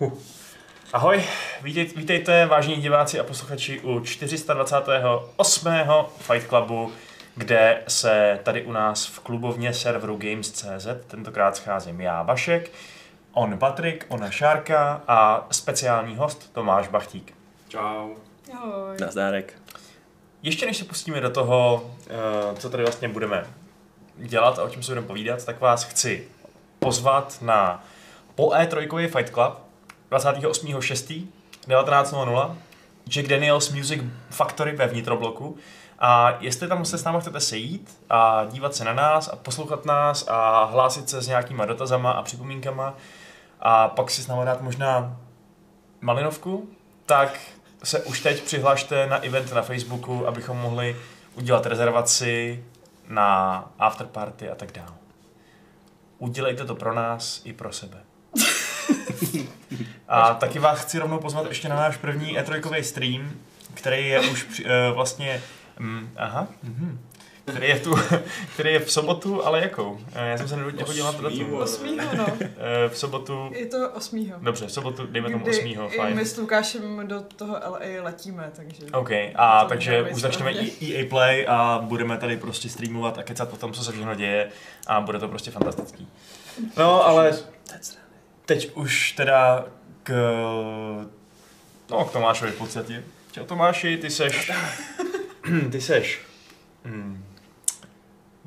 Huh. Ahoj, vítejte, vítejte vážení diváci a posluchači u 428. Fight Clubu, kde se tady u nás v klubovně serveru Games.cz tentokrát scházím já, Vašek, on Patrik, ona Šárka a speciální host Tomáš Bachtík. Čau. Ahoj. Nazdárek. Ještě než se pustíme do toho, eh, co tady vlastně budeme dělat a o čem se budeme povídat, tak vás chci pozvat na po E3 Fight Club 28.6.19.00 Jack Daniels Music Factory ve vnitrobloku. A jestli tam se s námi chcete sejít a dívat se na nás a poslouchat nás a hlásit se s nějakýma dotazama a připomínkama a pak si s námi dát možná malinovku, tak se už teď přihlašte na event na Facebooku, abychom mohli udělat rezervaci na afterparty a tak dále. Udělejte to pro nás i pro sebe. A taky vás chci rovnou pozvat ještě na náš první E3 stream, který je už při, uh, vlastně, um, aha, mhm, který je, v tu, který je v sobotu, ale jakou? Eh, Já jsem se nechodil na to datum. No. Eh, V sobotu, Je to osmýho. dobře, v sobotu, dejme tomu Kdy 8. i fajn. my s Lukášem do toho LA letíme, takže... OK, a To takže už začneme EA Play a budeme tady prostě streamovat a kecat o tom, co se všechno děje a bude to prostě fantastický. No, ale teď už teda k... No, k Tomášovi v podstatě. Čau Tomáši, ty seš... ty seš... Hmm,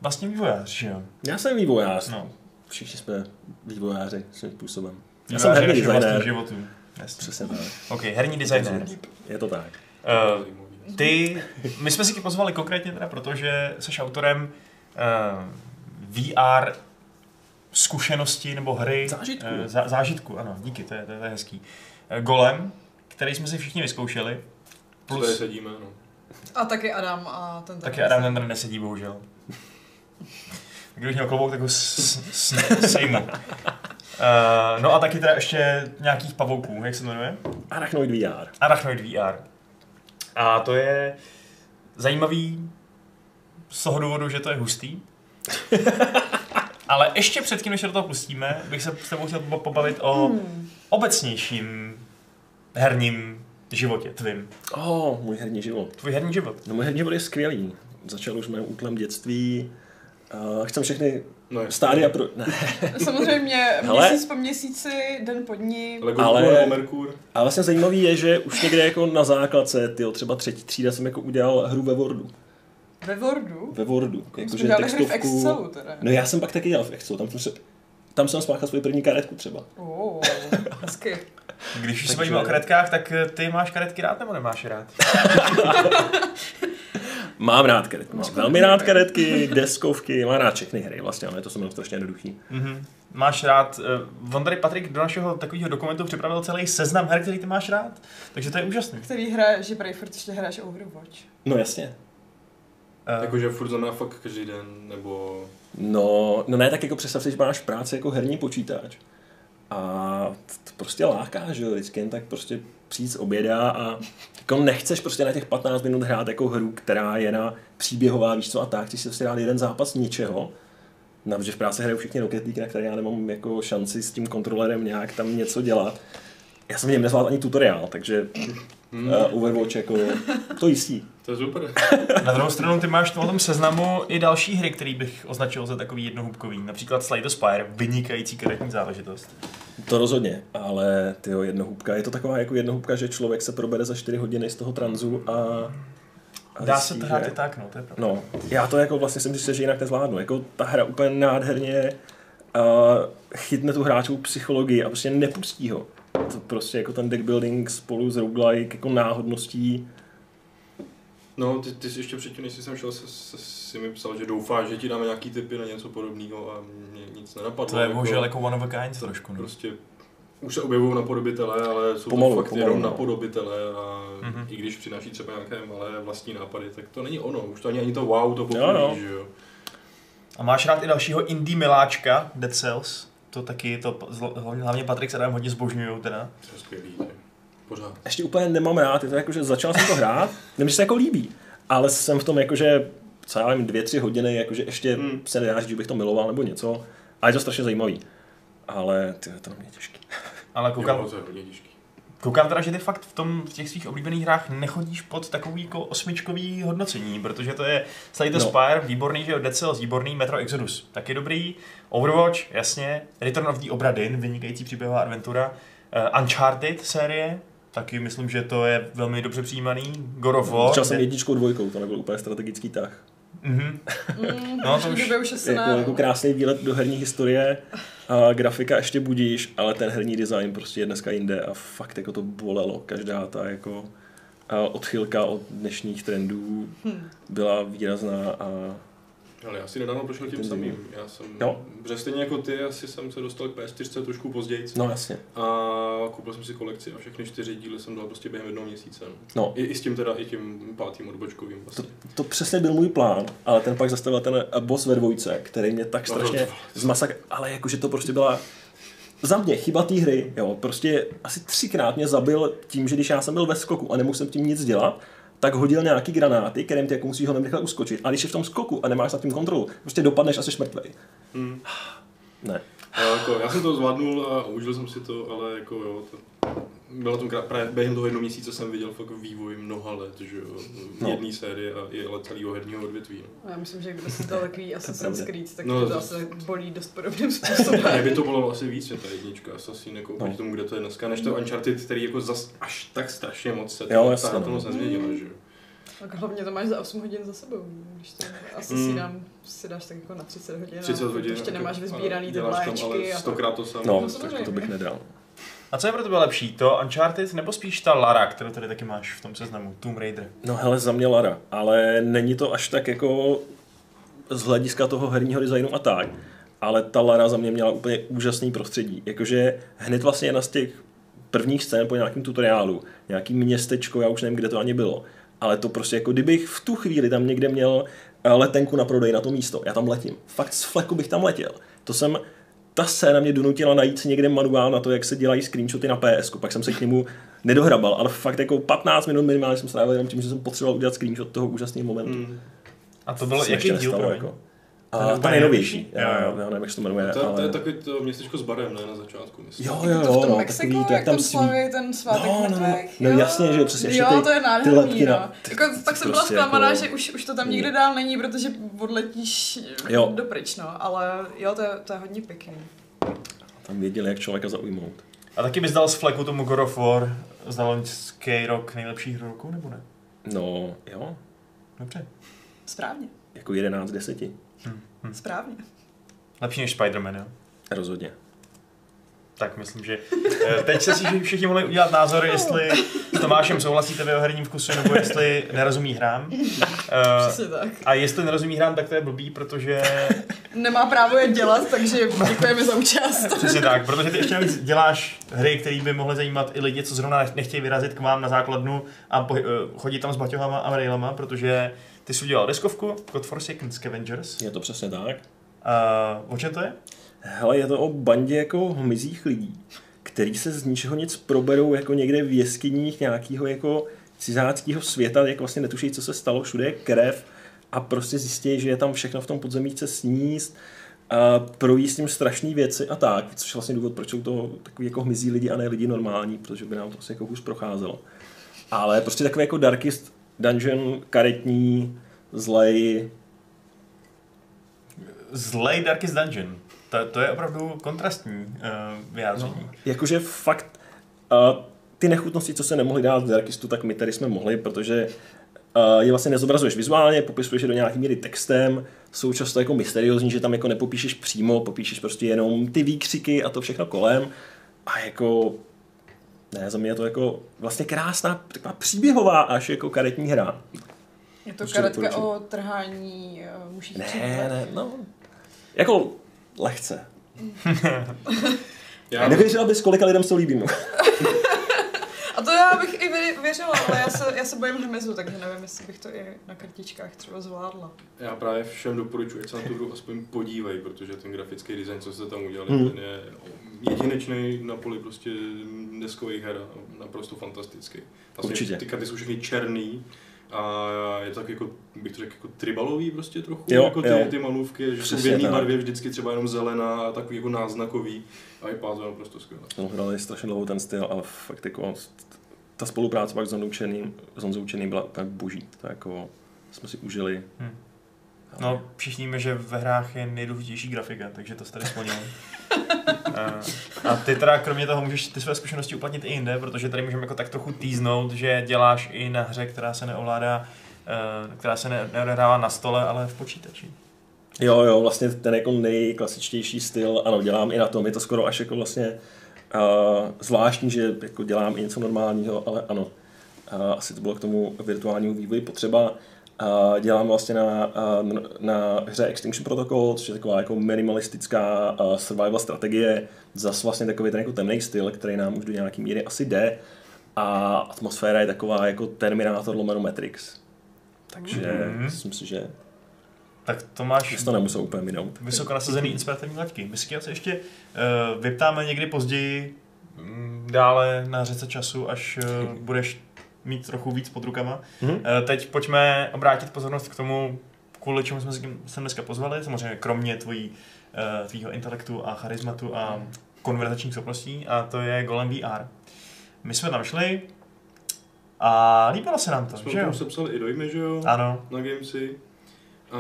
vlastně vývojář, že jo? Já jsem vývojář. No, Všichni jsme vývojáři svým způsobem. Já vývojáři jsem herní designér. životů. Jasně. Přesně tak. OK, herní designér. Je to tak. Uh, Ty, my jsme si tě pozvali konkrétně teda, protože jsi autorem uh, VR zkušenosti nebo hry. Zážitku. eh, zá, zážitku, ano, díky, to je, to je, to je hezký. Uh, Golem, který jsme si všichni vyzkoušeli. Plus... Tady sedíme, no. A taky Adam a ten taky Adam ten tady nesedí, bohužel. Kdybych měl klobouk, tak ho sejmu. Uh, no a taky teda ještě nějakých pavouků, jak se to jmenuje? Arachnoid VR. Arachnoid VR. A to je zajímavý z toho důvodu, že to je hustý. Ale ještě předtím, než se do toho pustíme, bych se s tebou chtěl po- pobavit o Hmm. obecnějším herním životě tvým. Oh, můj herní život. Tvůj herní život. No můj herní život je skvělý. Začal už v mém útlém dětství. Uh, chcem všechny no stádia pro... Ne. Samozřejmě Hele. měsíc po měsíci, den po dní. Lego Ale- ale... Merkur. A vlastně zajímavý je, že už někde jako na základce, tyjo, třeba třetí třída jsem jako udělal hru ve Wordu. Ve Wordu. Ve Wordu. Jakože dělali hry v textovku. Excelu teda. No já jsem pak taky dělal v Excelu. Tam jsem, se, tam jsem spáchal svoji první karetku třeba. Oh, hezky. Když už se bavíme o karetkách, tak eh, ty máš karetky rád nebo nemáš rád? Mám rád karetky. Mám velmi rád karetky, deskovky, mám rád všechny hry vlastně, ale to jsou jenom strašně jednoduchý. Mhm. Máš rád, uh, on tady Patrik do našeho takového dokumentu připravil celý seznam her, který ty máš rád, takže to je úžasný. Který hraje, že prej furt ještě hraješ Overwatch. No jasně. Uh, Jakože furt znamená fakt každý den, nebo... No, no ne, tak jako představ si, že máš práci jako herní počítač. A to prostě láká, že jo, vždycky jen tak prostě přijít z oběda a jako nechceš prostě na těch 15 minut hrát jako hru, která je na příběhová, víš co, a tak, chceš si prostě dát jeden zápas ničeho. No, protože v práci hrajou všichni Rocket League, na které já nemám jako šanci s tím kontrolerem nějak tam něco dělat. Já jsem v něm nezvládl ani tutoriál, takže Hmm. uh, Overwatch jako to jistí. To je super. Na druhou stranu ty máš na tom seznamu i další hry, který bych označil za takový jednohubkový. Například Slay the Spire, vynikající karetní záležitost. To rozhodně, ale tyjo, jednohubka, je to taková jako jednohubka, že člověk se probere za 4 hodiny z toho tranzu a... a Dá se to hrát i tak, no, to je pravda. No, já to jako vlastně jsem si že jinak nezvládnu. Jako ta hra úplně nádherně uh, chytne tu hráčovou psychologii a prostě nepustí ho. To prostě jako ten deck building spolu s roguelike, jako náhodností. No, ty, ty jsi ještě předtím, než jsi sem šel, se, se, si mi psal, že doufáš, že ti dáme nějaký tipy na něco podobného a mě nic nenapadlo. To je bohužel jako one of a kind trošku, no. Prostě už se objevují napodobitelé, ale jsou Pomalu, to fakt pomalu, jenom no. napodobitelé a Mhm. i když přináší třeba nějaké malé vlastní nápady, tak to není ono. Už to ani, ani to wow, to Jo, no. poprvé, že jo. A máš rád i dalšího indie miláčka, Dead Cells? To taky, to hlavně, hlavně Patrik se Adam hodně zbožňujou teda. To je skvělý. Pořád. Ještě úplně nemám rád, je to jako, že začal jsem to hrát, nevím, že se jako líbí, ale jsem v tom jakože, co já vím, dvě, tři hodiny, jakože ještě Hmm. se nedá říct, že bych to miloval nebo něco. A je to strašně zajímavý. Ale ty, to na mě je těžký. Ale koukám, Jo, to je hodně těžký. Koukám teda, že ty fakt v, tom, v těch svých oblíbených hrách nechodíš pod takový jako osmičkový hodnocení, protože to je Slay the No. Spire, výborný, že jo, Dead Cells, výborný, Metro Exodus, taky dobrý, Overwatch, jasně, Return of the Obra Dinn, vynikající příběhová adventura, uh, Uncharted série, taky myslím, že to je velmi dobře přijímaný, God of War, Začal jsem jedničkou, dvojkou, to nebyl úplně strategický tah. Mhm. Mm, No, to už- už asi Jako, ne. jako krásný výlet do herní historie a grafika ještě budíš, ale ten herní design prostě je dneska jinde a fakt jako to bolelo. Každá ta jako odchylka od dnešních trendů Hm. byla výrazná a Ale já si nedávno prošel tím samým. Já jsem, Jo. protože stejně jako ty, asi jsem se dostal k PS4 trošku později. no jasně. A koupil jsem si kolekci a všechny čtyři díly jsem dal prostě během jednoho měsíce. No. No, I, I, s tím teda, i tím pátým odbočkovým vlastně. to přesně byl můj plán, ale ten pak zastavil ten boss ve dvojce, který mě tak No, to- strašně zmasak, ale jakože to prostě byla za mě chyba té hry, jo, prostě asi třikrát mě zabil tím, že když já jsem byl ve skoku a nemohl jsem tím nic dělat, tak hodil nějaký granáty, kterým ty jako musíš ho rychle uskočit. A když jsi v tom skoku a nemáš nad tím kontrolu, prostě dopadneš a jsi mrtvej. Hmm. Ne. Já, jako, já jsem to zvládnul a užil jsem si to, ale jako jo, to, byla tom krát, právě během toho jednoho měsíce jsem viděl fakt vývoj mnoha let, že jo, No. jedné série a i ale celého herního odvětví. No. Já myslím, že kdyby si dal takový Assassin's. Creed, tak No, to to- zase bolí dost podobným způsobem. mě by to bolelo asi víc, mě ta jednička Assassin, jako No. tomu, kde to je dneska, než to Uncharted, který jako zas až tak strašně moc se Jo, ta hra to no. moc nezměnila, že jo. Tak hlavně to máš za 8 hodin za sebou, když to asi si, dám, si dáš tak jako na 30 hodin. a 30 hodin. Ještě a- nemáš vyzbíraný ty tam vláčky. ale a stokrát to samé. No, No, tak to bych nedal. A co je pro tebe lepší, to Uncharted nebo spíš ta Lara, kterou tady taky máš v tom seznamu, Tomb Raider? No hele, za mě Lara, ale není to až tak jako z hlediska toho herního designu a tak. Ale ta Lara za mě měla úplně úžasný prostředí. Jakože hned vlastně jedna z těch prvních scén po nějakém tutoriálu, nějaký městečko, já už nevím, kde to ani bylo, ale to prostě jako kdybych v tu chvíli tam někde měl eh, letenku na prodej na to místo, já tam letím. Fakt z fleku bych tam letěl. To jsem, ta scéna mě donutila najít si někde manuál na to, jak se dělají screenshoty na PS. Pak jsem se k němu nedohrabal, ale fakt jako 15 minut minimálně jsem strávil jenom tím, že jsem potřeboval udělat screenshot toho úžasného momentu. Hmm. A to bylo jaký díl, jako? A Ten ta nejnovější. Já, Jo, jo. nevím, jak se to jmenuje, To, to, ale... je takový to městečko s barem, ne, na začátku, myslím. Jo, to jo, jo, no, Mexiku, takový to, jak jak tam slaví ten svátek No, no, no, no jo. jasně, že přesně, ještě Jo, ty- to je ty nádherný, letky na- no. Jako, pak jsem byla prostě zklamaná, jako- že už, už to tam nikde dál není, protože odletíš Jo. do pryč, no. Ale jo, to je, to je hodně pěkný. Tam věděli, jak člověka zaujmout. A taky bys dal z fleku tomu God of War, zdal loňský rok nejlepší hru roku, nebo ne? No, jo, Dobře. Správně, jako 11 10. správně. Lepší než Spider-Man, jo? Rozhodně. Tak myslím, že eh, teď se si všichni mohli udělat názor, jestli s Tomášem souhlasíte v jeho herním vkusu, nebo jestli nerozumí hrám. Eh, Přesně tak. a jestli nerozumí hrám, tak to je blbý, protože... Nemá právo je dělat, takže děkujeme za účast. Přesně tak, protože ty ještě navíc děláš hry, které by mohly zajímat i lidi, co zrovna nechtějí vyrazit k vám na základnu a eh, chodit tam s baťohama a railama, protože ty jsi udělal deskovku God Forsaken Scavengers. Je to přesně tak. A o čem to je? Hele, je to o bandě jako hmyzích lidí, který se z ničeho nic proberou jako někde v jeskyních nějakého jako cizáckého světa, jak vlastně netuší, co se stalo, všude je krev a prostě zjistí, že je tam všechno v tom podzemí chce sníst, a projí s tím strašné věci a tak, což je vlastně důvod, proč jsou to takový jako hmyzí lidi a ne lidi normální, protože by nám to asi jako hůř procházelo. Ale prostě takový jako Darkest Dungeon, karetní, zlej, Zlej Darkest Dungeon. To, to je opravdu kontrastní uh, vyjádření. No. Jakože fakt uh, ty nechutnosti, co se nemohli dát v Darkistu, tak my tady jsme mohli, protože uh, je vlastně nezobrazuješ vizuálně, popisuješ je do nějaký míry textem, jsou často jako mysteriózní, že tam jako nepopíšeš přímo, popíšeš prostě jenom ty výkřiky a to všechno kolem. A jako ne, za mě je to jako vlastně krásná, taková příběhová až jako karetní hra. Je to Prostě karetka doporučuji. o trhání uh, muších Ne, křídel. ne, no. Jako lehce. Já, Nevěřila bys, kolika lidem se to líbí. no. A to já bych i vě- věřila, ale já se, já se bojím hmyzu, takže nevím, jestli bych to i na kartičkách třeba zvládla. já právě všem doporučuji, ať se na tu hru aspoň podívají, protože ten grafický design, co se tam udělali, Hmm. ten je jedinečný na poli prostě deskových her, a naprosto fantastický. Vlastně Určitě. Ty karty jsou všechny černý A je to tak jako, bych to řekl, jako tribalový prostě trochu, Jo, jako ty, jo. ty malůvky, že jsou v jedné tak. barvě vždycky třeba jenom zelená a takový jako náznakový. A vypadá to naprosto skvěle. Jsme hráli strašně dlouho ten styl a fakt jako ta spolupráce pak s Honzou s byla úplně boží. To jako jsme si užili. Hm. No, všichni víme, že ve hrách je nejdůležitější grafika, takže to se tady splnilo. a, a ty teda kromě toho můžeš ty své zkušenosti uplatnit i jinde, protože tady můžeme jako tak trochu týznout, že děláš i na hře, která se neovládá, eh, která se ne, neodehrává na stole, ale v počítači. Jo, jo, vlastně ten jako nejklasičtější styl, ano, dělám i na tom, je to skoro až jako vlastně uh, zvláštní, že jako dělám i něco normálního, ale ano, uh, asi to bylo k tomu virtuálnímu vývoji potřeba. Uh, dělám vlastně na, uh, na hře Extinction Protocol, což je taková jako minimalistická survival strategie, zase vlastně takový ten jako temný styl, který nám už do nějaký míry asi jde. A atmosféra je taková jako Terminator lomeno Matrix. Takže Mhm. myslím si, že Tak to máš že to nemusel úplně minout. vysoko nasazený inspirativní laťky. My si se ještě uh, vyptáme někdy později, mm, dále na řece času, až uh, budeš mít trochu víc pod rukama. Mhm. Uh, teď pojďme obrátit pozornost k tomu, kvůli čemu jsme se dneska pozvali, samozřejmě kromě tvojí, uh, tvýho intelektu a charizmatu a konverzačních schopností, a to je Golem VR. My jsme tam šli a líbilo se nám to, Jsme že jo? tom sepsali i dojmy, že jo? Ano, na Gamesy. A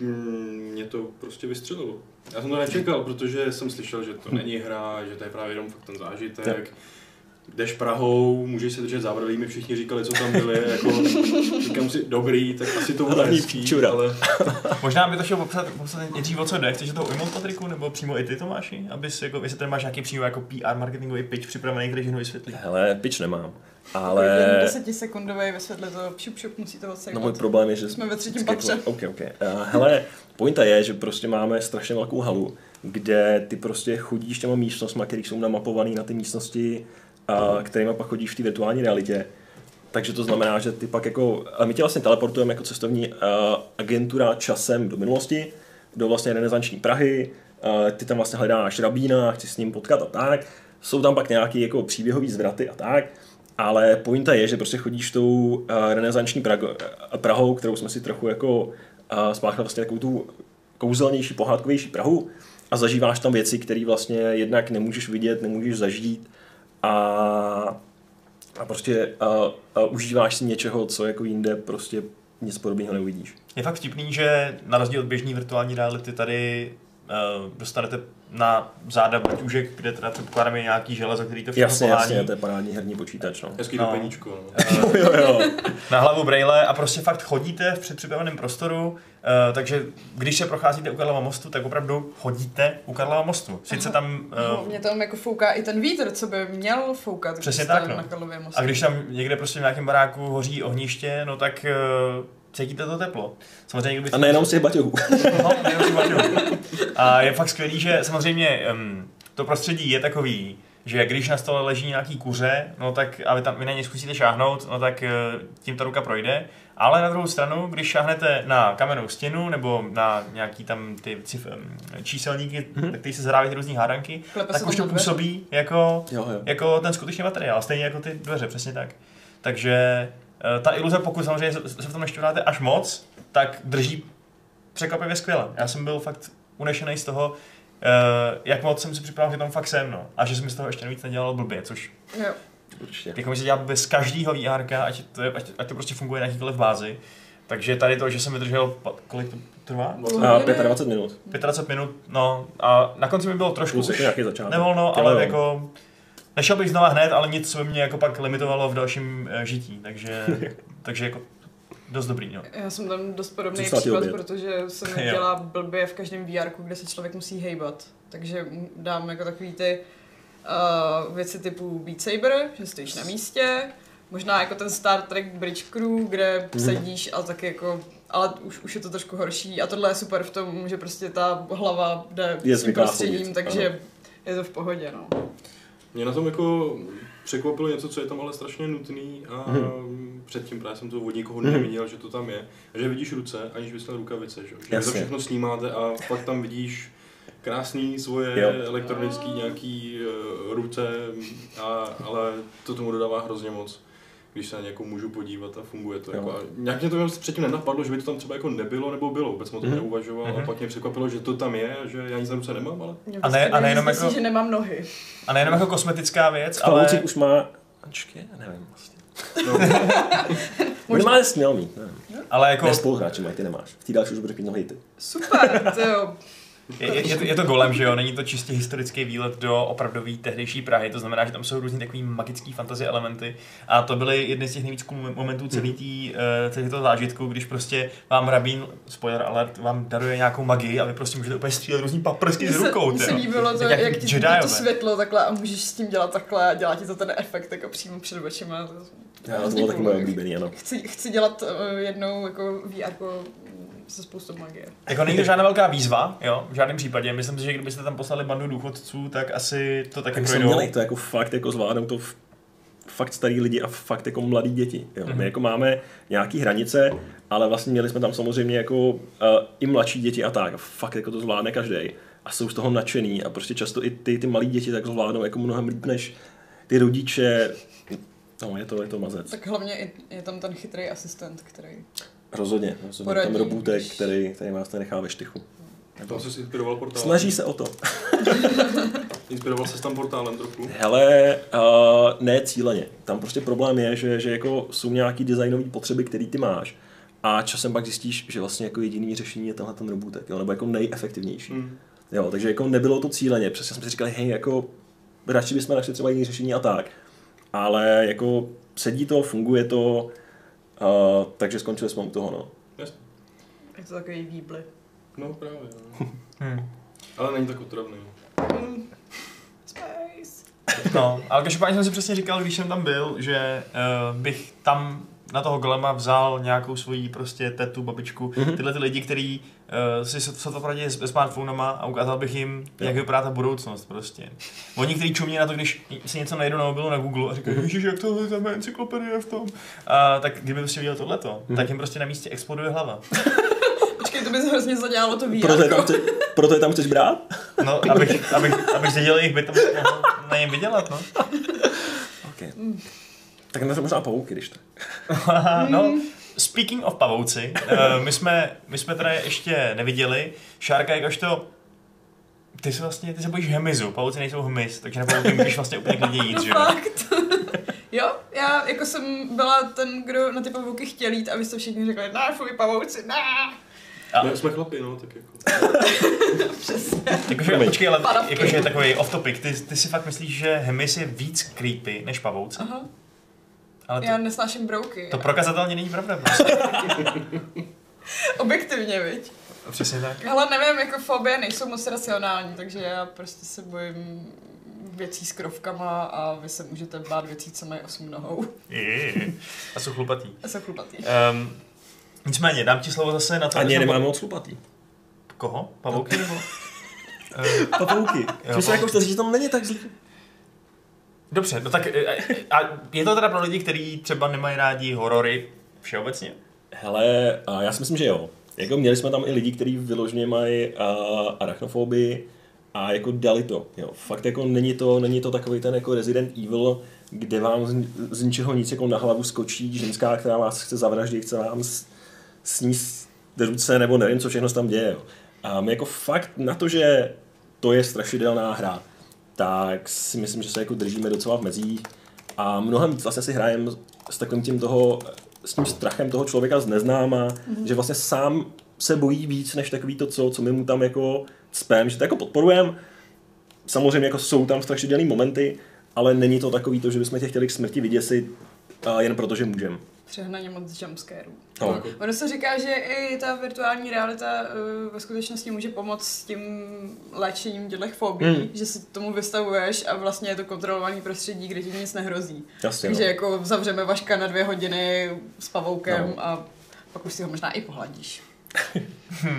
mm, mě to prostě vystřelilo. Já jsem to nečekal, protože jsem slyšel, že to není hra, že to je právě jenom fakt ten zážitek. Jdeš Prahou, můžeš se držet zábradlí, mi všichni říkali, co tam byli, jako říkám si, dobrý, tak asi to bude hezký, ale Možná by to šlo popsat, popsat nejdřív o co jde. Chceš toho ujmout, Patriku, nebo přímo i ty, Tomáši? Abys, jako, jestli tady máš nějaký přímo jako PR marketingový pitch připravený, který ženu vysvětlí. Hele, pitch nemám. Ale... Desetisekundový vysvětlit to, šup, šup, musí to no odsejpat. můj problém je, že... Jsme ve třetím patře. Jako, OK, OK. Uh, hele, pointa je, že prostě máme strašně velkou halu, kde ty prostě chodíš těma místnostma, které jsou namapované na ty místnosti, uh, kterými pak chodíš v té virtuální realitě. Takže to znamená, že ty pak jako, a my tě vlastně teleportujeme jako cestovní uh, agentura časem do minulosti, do vlastně renesanční Prahy, uh, ty tam vlastně hledáš rabína, chci s ním potkat a tak. Jsou tam pak nějaké jako příběhové zvraty a tak. Ale pointa je, že prostě chodíš tou uh, renesanční Prago, Prahou, kterou jsme si trochu jako uh, spáchali vlastně takovou tu kouzelnější, pohádkovější Prahu a zažíváš tam věci, které vlastně jednak nemůžeš vidět, nemůžeš zažít a, a prostě uh, uh, užíváš si něčeho, co jako jinde prostě nic podobného neuvidíš. Je fakt vtipný, že na rozdíl od běžné virtuální reality tady uh, dostanete na záda baťůžek, kde teda předpokládáme nějaký železo, který to všechno Jasně, pohání. jasně, to je parádní herní počítač, no. hezký No. peníčko. No. Eh, jo, jo. na hlavu brejle a prostě fakt chodíte v předpřipraveném prostoru, uh, takže když se procházíte u Karlova mostu, tak opravdu chodíte u Karlova mostu. Sice tam... No, Uh, mě tam jako fouká i ten vítr, co by měl foukat. Přesně tak, no. Na Karlově mostu. a když tam někde prostě v nějakém baráku hoří ohniště, no tak uh, cítíte to teplo. Samozřejmě, kdyby A nejenom z těch baťohů. No, nejenom si baťohu. A je fakt skvělý, že samozřejmě um, to prostředí je takový, že když na stole leží nějaký kuře, no tak a vy, tam, vy na něj zkusíte šáhnout, no tak eh, tím ta ruka projde. Ale na druhou stranu, když šáhnete na kamennou stěnu nebo na nějaký tam ty cif, číselníky, Mhm. mm-hmm. které se zahrávají ty různý hádanky, Klepe tak už to působí jako, Jo, jo. jako ten skutečný materiál, stejně jako ty dveře, přesně tak. Takže ta iluze, pokud samozřejmě se v tom nešťuráte až moc, tak drží překvapivě skvěle. Já jsem byl fakt unešený z toho, eh, jak moc jsem si připravil, že tam fakt jsem, no. A že jsem mi z toho ještě navíc nedělal blbě, což Jo. Určitě. jako mi se dělá blbě z každého VR, ať to, je, ať, ať to prostě funguje na jakýkoliv bázi. Takže tady to, že jsem vydržel, kolik to trvá? A 25 minut. 25 minut, no a na konci mi bylo trošku Plus už nějaký začátek. nevolno, ale jo. jako nešel bych znova hned, ale nic, by mě jako pak limitovalo v dalším eh, žití, takže, takže jako dost dobrý, no. Já jsem tam dost podobný oběd. protože se mi Jo. dělá blbě v každém VR, kde se člověk musí hejbat. Takže dám jako takový ty uh, věci typu Beat Saber, že stojíš na místě, možná jako ten Star Trek Bridge Crew, kde Mhm. sedíš a tak jako ale už, už je to trošku horší a tohle je super v tom, že prostě ta hlava jde Je s tím prostředím, takže je to v pohodě, no. Mě na tom jako překvapilo něco, co je tam ale strašně nutný a Mhm. předtím právě jsem to od nikoho Mhm. neviděl, že to tam je. A že vidíš ruce, aniž bys měl rukavice, že, že to všechno snímáte a pak tam vidíš krásný svoje Jo. elektronický nějaký uh, ruce, a, ale to tomu dodává hrozně moc. Když se na někoho můžu podívat a funguje to. Jo. Jako, a nějak mě to předtím nenapadlo, že by to tam třeba jako nebylo nebo bylo, vůbec jsem o tom Mhm. neuvažoval Mhm. a pak mě překvapilo, že to tam je a že já nic tam se nemám, ale A ne- a nejenom jako- že nemám nohy. A nejenom jako kosmetická věc, Ale... ale... už má... Ačky? Nevím vlastně. no, Možná směl mít, nevím. Ale jako Ne spoluhráči mají, ty nemáš. V té další už budeš mít nohy ty. Super, to jo. je, je, je, to, je to golem, že jo? Není to čistě historický výlet do opravdový tehdejší Prahy, to znamená, že tam jsou různý takový magický fantasy elementy a to byly jedny z těch nejvíc momentů celý tý, celý toho zážitku, když prostě vám rabín, spoiler alert, vám daruje nějakou magii a vy prostě můžete úplně střílet různý paprsky se, rukou. mně se líbilo to, jak, jak ti to světlo takhle a můžeš s tím dělat takhle a dělá ti to ten efekt jako přímo před očima. To- Já, to bylo taky moje oblíbený, ano. Chci, chci dělat uh, jednou jako VR se spoustou magie. Jako není to žádná velká výzva, jo, v žádném případě. Myslím si, že kdybyste tam poslali bandu důchodců, tak asi to taky Tak jsme projdou. měli to jako fakt jako zvládnou to v- fakt starý lidi a fakt jako mladí děti. Jo. Mhm. My jako máme nějaký hranice, ale vlastně měli jsme tam samozřejmě jako uh, i mladší děti a tak. A fakt jako to zvládne každý. A jsou z toho nadšený a prostě často i ty, ty malí děti tak zvládnou jako mnohem líp než ty rodiče. No, je to, je to mazec. Tak hlavně i- je tam ten chytrý asistent, který... Rozhodně. rozhodně. Poradí, Tam robůtek, když- který, který vás nechá ve štychu. tam se inspiroval portálem. Snaží se o to. Inspiroval se tam portálem trochu. Hele, uh, ne cíleně. Tam prostě problém je, že, že jako jsou nějaký designové potřeby, které ty máš. A časem pak zjistíš, že vlastně jako jediný řešení je tenhle ten robůtek, jo, nebo jako nejefektivnější. Hmm. Jo, takže jako nebylo to cíleně, přesně jsme si říkali, hej, jako radši bychom našli třeba jiný řešení a tak. Ale jako sedí to, funguje to, uh, takže skončili jsme u toho, no. Jasně. Je to takový výbly. No právě. No. Hmm. Ale není tak otravný. Mm. Space. No, ale každopádně jsem si přesně říkal, když jsem tam byl, že uh, bych tam na toho golema vzal nějakou svoji prostě tetu, babičku, Mhm. tyhle ty lidi, kteří uh, si se to poradí s smartphonama a ukázal bych jim, Jo. jak vypadá ta budoucnost prostě. Oni, kteří čumí na to, když si něco najdou na mobilu na Google a říkají, Mhm. ježiš, jak to tam je encyklopedie v tom. A tak kdyby prostě viděl tohleto, Mhm. tak jim prostě na místě exploduje hlava. Počkej, to by se hrozně zadělalo to VR. Proto je tam, proto je tam chceš brát? No, abych, abych, abych zdědil jejich byt, abych mohl na něm vydělat, no. Okay. Tak na to možná pavouky, když tak. no, speaking of pavouci, uh, my, jsme, my jsme teda ještě neviděli. Šárka, jakož to ty se vlastně, ty se bojíš hmyzu, pavouci nejsou hmyz, takže na pavouky můžeš vlastně úplně klidně jít, No že jo? fakt. jo, já jako jsem byla ten, kdo na ty pavouky chtěl jít a vy jste všichni řekli, ne, fuj, pavouci, ne. A- No, jsme chlapi, no, tak jako. Přesně. Jakože, počkej, ale jakože takový off topic, ty, ty si fakt myslíš, že hmyz je víc creepy než pavouci? Aha, Ale to, já nesnáším brouky. to prokazatelně není pravda prostě. Objektivně, viď? Přesně tak. Ale nevím, jako fobie nejsou moc racionální, takže já prostě se bojím věcí s krovkama a vy se můžete bát věcí, co mají osm nohou Je, A jsou chlupatý. a jsou chlupatý. Um, nicméně, dám ti slovo zase na to. Ani nemáme moc chlupatý. Koho? Pavouky nebo? Ehm, Pavouky. Jo, Myslím, jako že tam není tak zlý. Dobře, no tak e, e, a je to teda pro lidi, kteří třeba nemají rádi horory všeobecně? Hele, a já si myslím, že jo. Jako měli jsme tam i lidi, kteří vyloženě mají uh, arachnofobii a jako dali to. Jo. Fakt jako není to, není to takový ten jako Resident Evil, kde vám z, z ničeho nic jako na hlavu skočí ženská, která vás chce zavraždit, chce vám sníst ruce nebo nevím, co všechno se tam děje. Jo. A my jako fakt na to, že to je strašidelná hra, tak si myslím, že se jako držíme docela v mezích a mnohem víc vlastně si hrajeme s takovým tím toho, s tím strachem toho člověka z neznáma, mm-hmm. že vlastně sám se bojí víc, než takový to, co, co my mu tam jako cpem, že to jako podporujeme. Samozřejmě jako jsou tam strašidelné momenty, ale není to takový to, že bychom tě chtěli k smrti vyděsit jen proto, že můžeme. Přehnaně moc jumpscarů. No. Jako, Ono se říká, že i ta virtuální realita uh, ve skutečnosti může pomoct s tím léčením těchto fobí, Hmm. že se tomu vystavuješ a vlastně je to kontrolovaný prostředí, kde ti nic nehrozí. Jasně, Takže no. jako zavřeme Vaška na dvě hodiny s pavoukem No. a pak už si ho možná i pohladíš.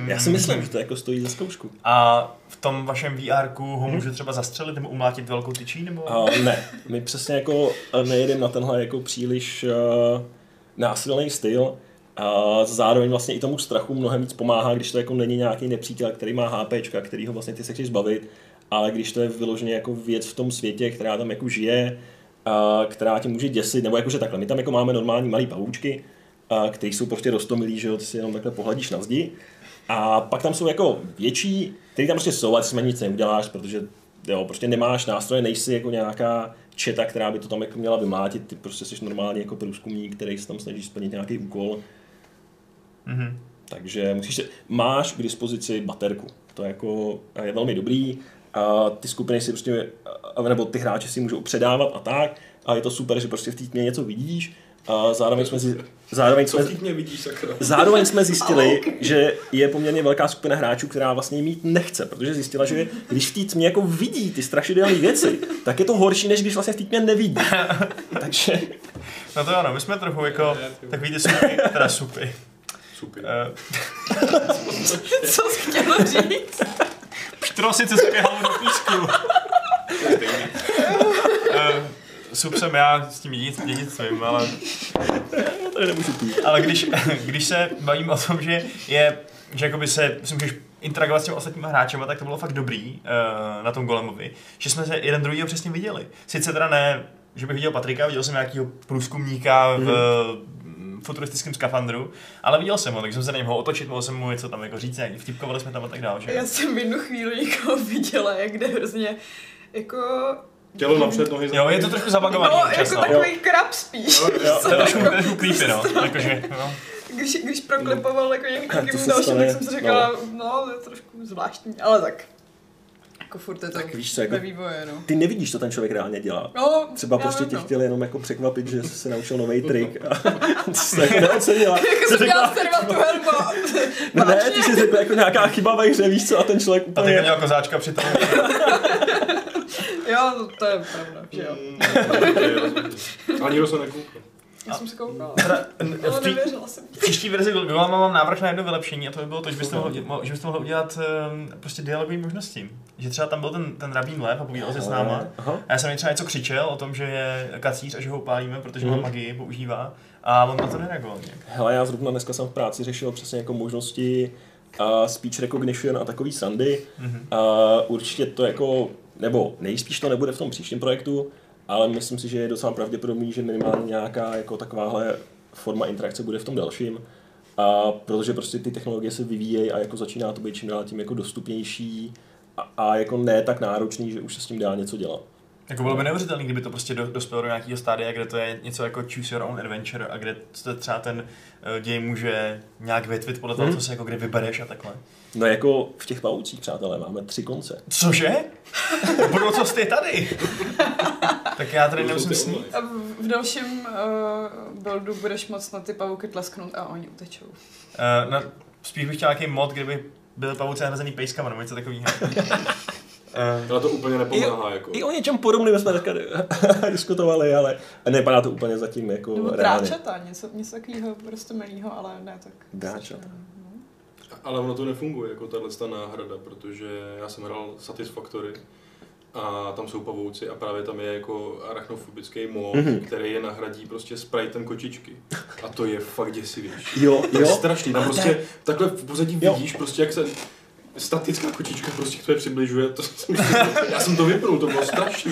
Já si myslím, že to jako stojí za zkoušku. A v tom vašem VR ho můžu třeba zastřelit nebo umlátit velkou tyčí? Nebo... Uh, ne, my přesně jako nejedeme na tenhle jako příliš uh, násilný styl. A zároveň vlastně i tomu strachu mnohem víc pomáhá, když to jako není nějaký nepřítel, který má HPčka, který ho vlastně ty se chceš zbavit, ale když to je vyloženě jako věc v tom světě, která tam jako žije, a, která tě může děsit, nebo jakože takhle, my tam jako máme normální malý pavoučky, a, který jsou prostě rostomilí, že jo, ty si jenom takhle pohladíš na zdi. A pak tam jsou jako větší, který tam prostě jsou, ale s nic neuděláš, protože jo, prostě nemáš nástroje, nejsi jako nějaká četa, která by to tam jako měla vymlátit, ty prostě jsi normálně jako průzkumník, který se tam snaží splnit nějaký úkol. Mhm. Takže musíš se, máš k dispozici baterku. To je jako je velmi dobrý. A ty skupiny si prostě, nebo ty hráči si můžou předávat a tak. A je to super, že prostě v té tmě něco vidíš. A zároveň jsme, si, zároveň Co jsme, vidíš, sakra? zároveň jsme zjistili, že je poměrně velká skupina hráčů, která vlastně ji mít nechce, protože zjistila, že když v té tmě jako vidí ty strašidelné věci, tak je to horší, než když vlastně v té tmě nevidí. Takže No to ano, my jsme trochu jako takový ty supy, teda supy. Super. Uh, Co jsi chtěl říct? Pštrosice se běhalo do písku. Sup jsem já, s tím nic, nic svým, ale to nemůžu pít. Ale když, když se bavíme o tom, že je, že jakoby se, si můžeš interagovat s těmi ostatními hráči, tak to bylo fakt dobrý uh, na tom Golemovi, že jsme se jeden druhýho přesně viděli. Sice teda ne, že bych viděl Patrika, viděl jsem nějakého průzkumníka v mm. futuristickém skafandru, ale viděl jsem ho, takže jsem se na něj mohl otočit, mohl jsem mu něco tam jako říct, nějak vtipkovali jsme tam a tak dále. Že? Já jsem v jednu chvíli někoho viděla, jak jde hrozně jako... Tělo napřed, nohy za Jo, je to trošku zabagovaný No, občas, jako no. takový krab spíš. Jo, jo, To je trošku, trošku creepy, no. Jakože, no. Když, když proklipoval jako nějakým dalším, tak jsem si říkala, no, to je trošku zvláštní, ale tak. Jako furt je to Tak víš co, jako- ve vývoji, no. Ty nevidíš, co ten člověk reálně dělá. No, Třeba já prostě tě no. chtěl jenom jako překvapit, že jsi se naučil nový trik a ty jsi to jako neocenila. Jako Jsi řekla, servat tu herbu. no ne, ty jsi řekla jako nějaká chyba ve hře, víš co, a ten člověk úplně... měl kozáčka při tom. Jo, to, to je pravda, že jo. A nikdo se nekoukal. Já jsem se koukala. Ale nevěřila jsem. v příští verzi Golema mám návrh na jedno vylepšení a to by bylo to, že byste mohli, mo- že byste mohli udělat um, prostě dialogový možnosti. Že třeba tam byl ten, ten rabín lev a povídal si s náma. A já jsem mi třeba něco křičel o tom, že je kacíř a že ho upálíme, protože má Mhm. magii, používá. A on na to nereagoval nějak. Hele, já zrovna dneska jsem v práci řešil přesně jako možnosti uh, speech recognition a takový sandy. Mhm. A určitě to jako, nebo nejspíš to nebude v tom příštím projektu, ale myslím si, že je docela pravděpodobný, že minimálně nějaká jako takováhle forma interakce bude v tom dalším. A protože prostě ty technologie se vyvíjejí a jako začíná to být čím dál tím jako dostupnější a, a jako ne tak náročný, že už se s tím dá něco dělat. Jako bylo by neuvěřitelný, kdyby to prostě do, dospělo do nějakého stádia, kde to je něco jako choose your own adventure a kde se třeba ten uh, děj může nějak větvit podle toho, Mhm. co se jako kde vybereš a takhle. No jako v těch pavoucích, přátelé, máme tři konce. Cože? Budoucnost je tady. tak já tady nemusím snít. A v, dalším uh, buildu budeš moc na ty pavouky tlesknout a oni utečou. Uh, no, spíš bych chtěl nějaký mod, kdyby byly pavouci nahrazený pejskama nebo něco takového. Uh, Ale to úplně nepomáhá, jako. I o něčem podobném jsme dneska diskutovali, ale nepadá to úplně zatím jako Nebo reálně. dráčata, něco, něco takového prostě milého, ale ne tak. Dráčata. Ale ono to nefunguje jako tahle ta náhrada, protože já jsem hrál Satisfactory a tam jsou pavouci a právě tam je jako arachnofobický mod, Mhm. mm-hmm. který je nahradí prostě spritem kočičky. A to je fakt děsivější. Jo, To je jo. strašný, tam prostě ne. takhle v pozadí Jo. vidíš prostě jak se statická kočička prostě k tobě přibližuje, to jsem, já jsem to vypnul, to bylo strašný.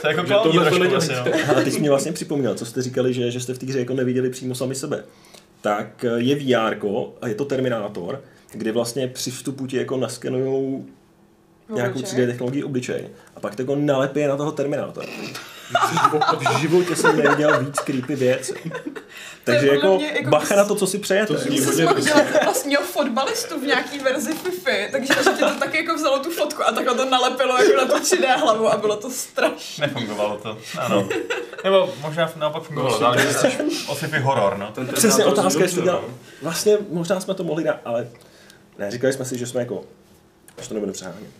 to je jako tohle to trošku nedělejte. asi, no. Ale ty jsi mě vlastně připomněl, co jste říkali, že, že jste v té hře jako neviděli přímo sami sebe. Tak eh, je VR a je to Terminátor, kdy vlastně při vstupu ti jako naskenujou nějakou Obličej. 3D technologii obličej a pak to jako nalepí na toho Terminátora. V životě jsem neviděl víc creepy věc. Takže jako, mě jako bacha bys- na to, co si přejete. To jsi hodně vlastního fotbalistu v nějaký verzi FIFA, takže že ti to taky jako vzalo tu fotku a takhle to nalepilo jako na tu 3D hlavu a bylo to strašné. Nefungovalo to. Ano. Nebo možná naopak fungovalo, No, ale že jsi o sci-fi horor, no. Ten Přesně otázka, jestli dělal. Vlastně možná jsme to mohli dát, ale ne, říkali jsme si, že jsme jako, až to nebudu přehánět.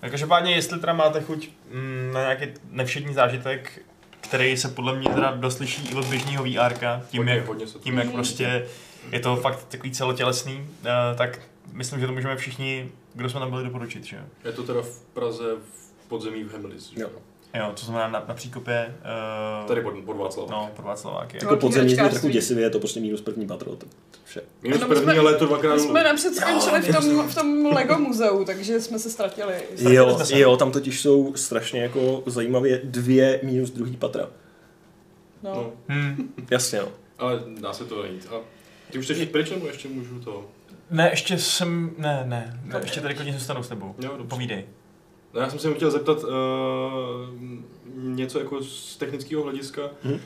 Každopádně, jestli teda máte chuť mm, na nějaký nevšední zážitek, který se podle mě teda doslyší i od běžného VR, tím, Hodně, jak, hodně tím jak prostě je to fakt takový celotělesný, eh, tak myslím, že to můžeme všichni, kdo jsme tam byli, doporučit, že jo? Je to teda v Praze v podzemí v Hemlis, že? Jo. Jo, to znamená na, na příkopě... Uh, Tady pod, pod Václavem. No, pod Václaváky. To- Jako podzemní zní trochu děsivě, je to prostě minus první patro, to, vše. Minus No, první, jsme- ale je to dvakrát My jsme napřed skončili v tom, v tom Lego muzeu, takže jsme se ztratili. Jo, jo, tam totiž jsou strašně jako zajímavě dvě minus druhý patra. No. No, Hmm. Jasně, no. ale dá se to najít. A ty už chceš jít pryč, nebo ještě můžu to? Ne, ještě jsem... Ne, ne, ne ještě tady klidně zůstanu s tebou. Jo, dobře. Povídej. No, já jsem se chtěl zeptat uh, něco jako z technického hlediska, Mhm. uh,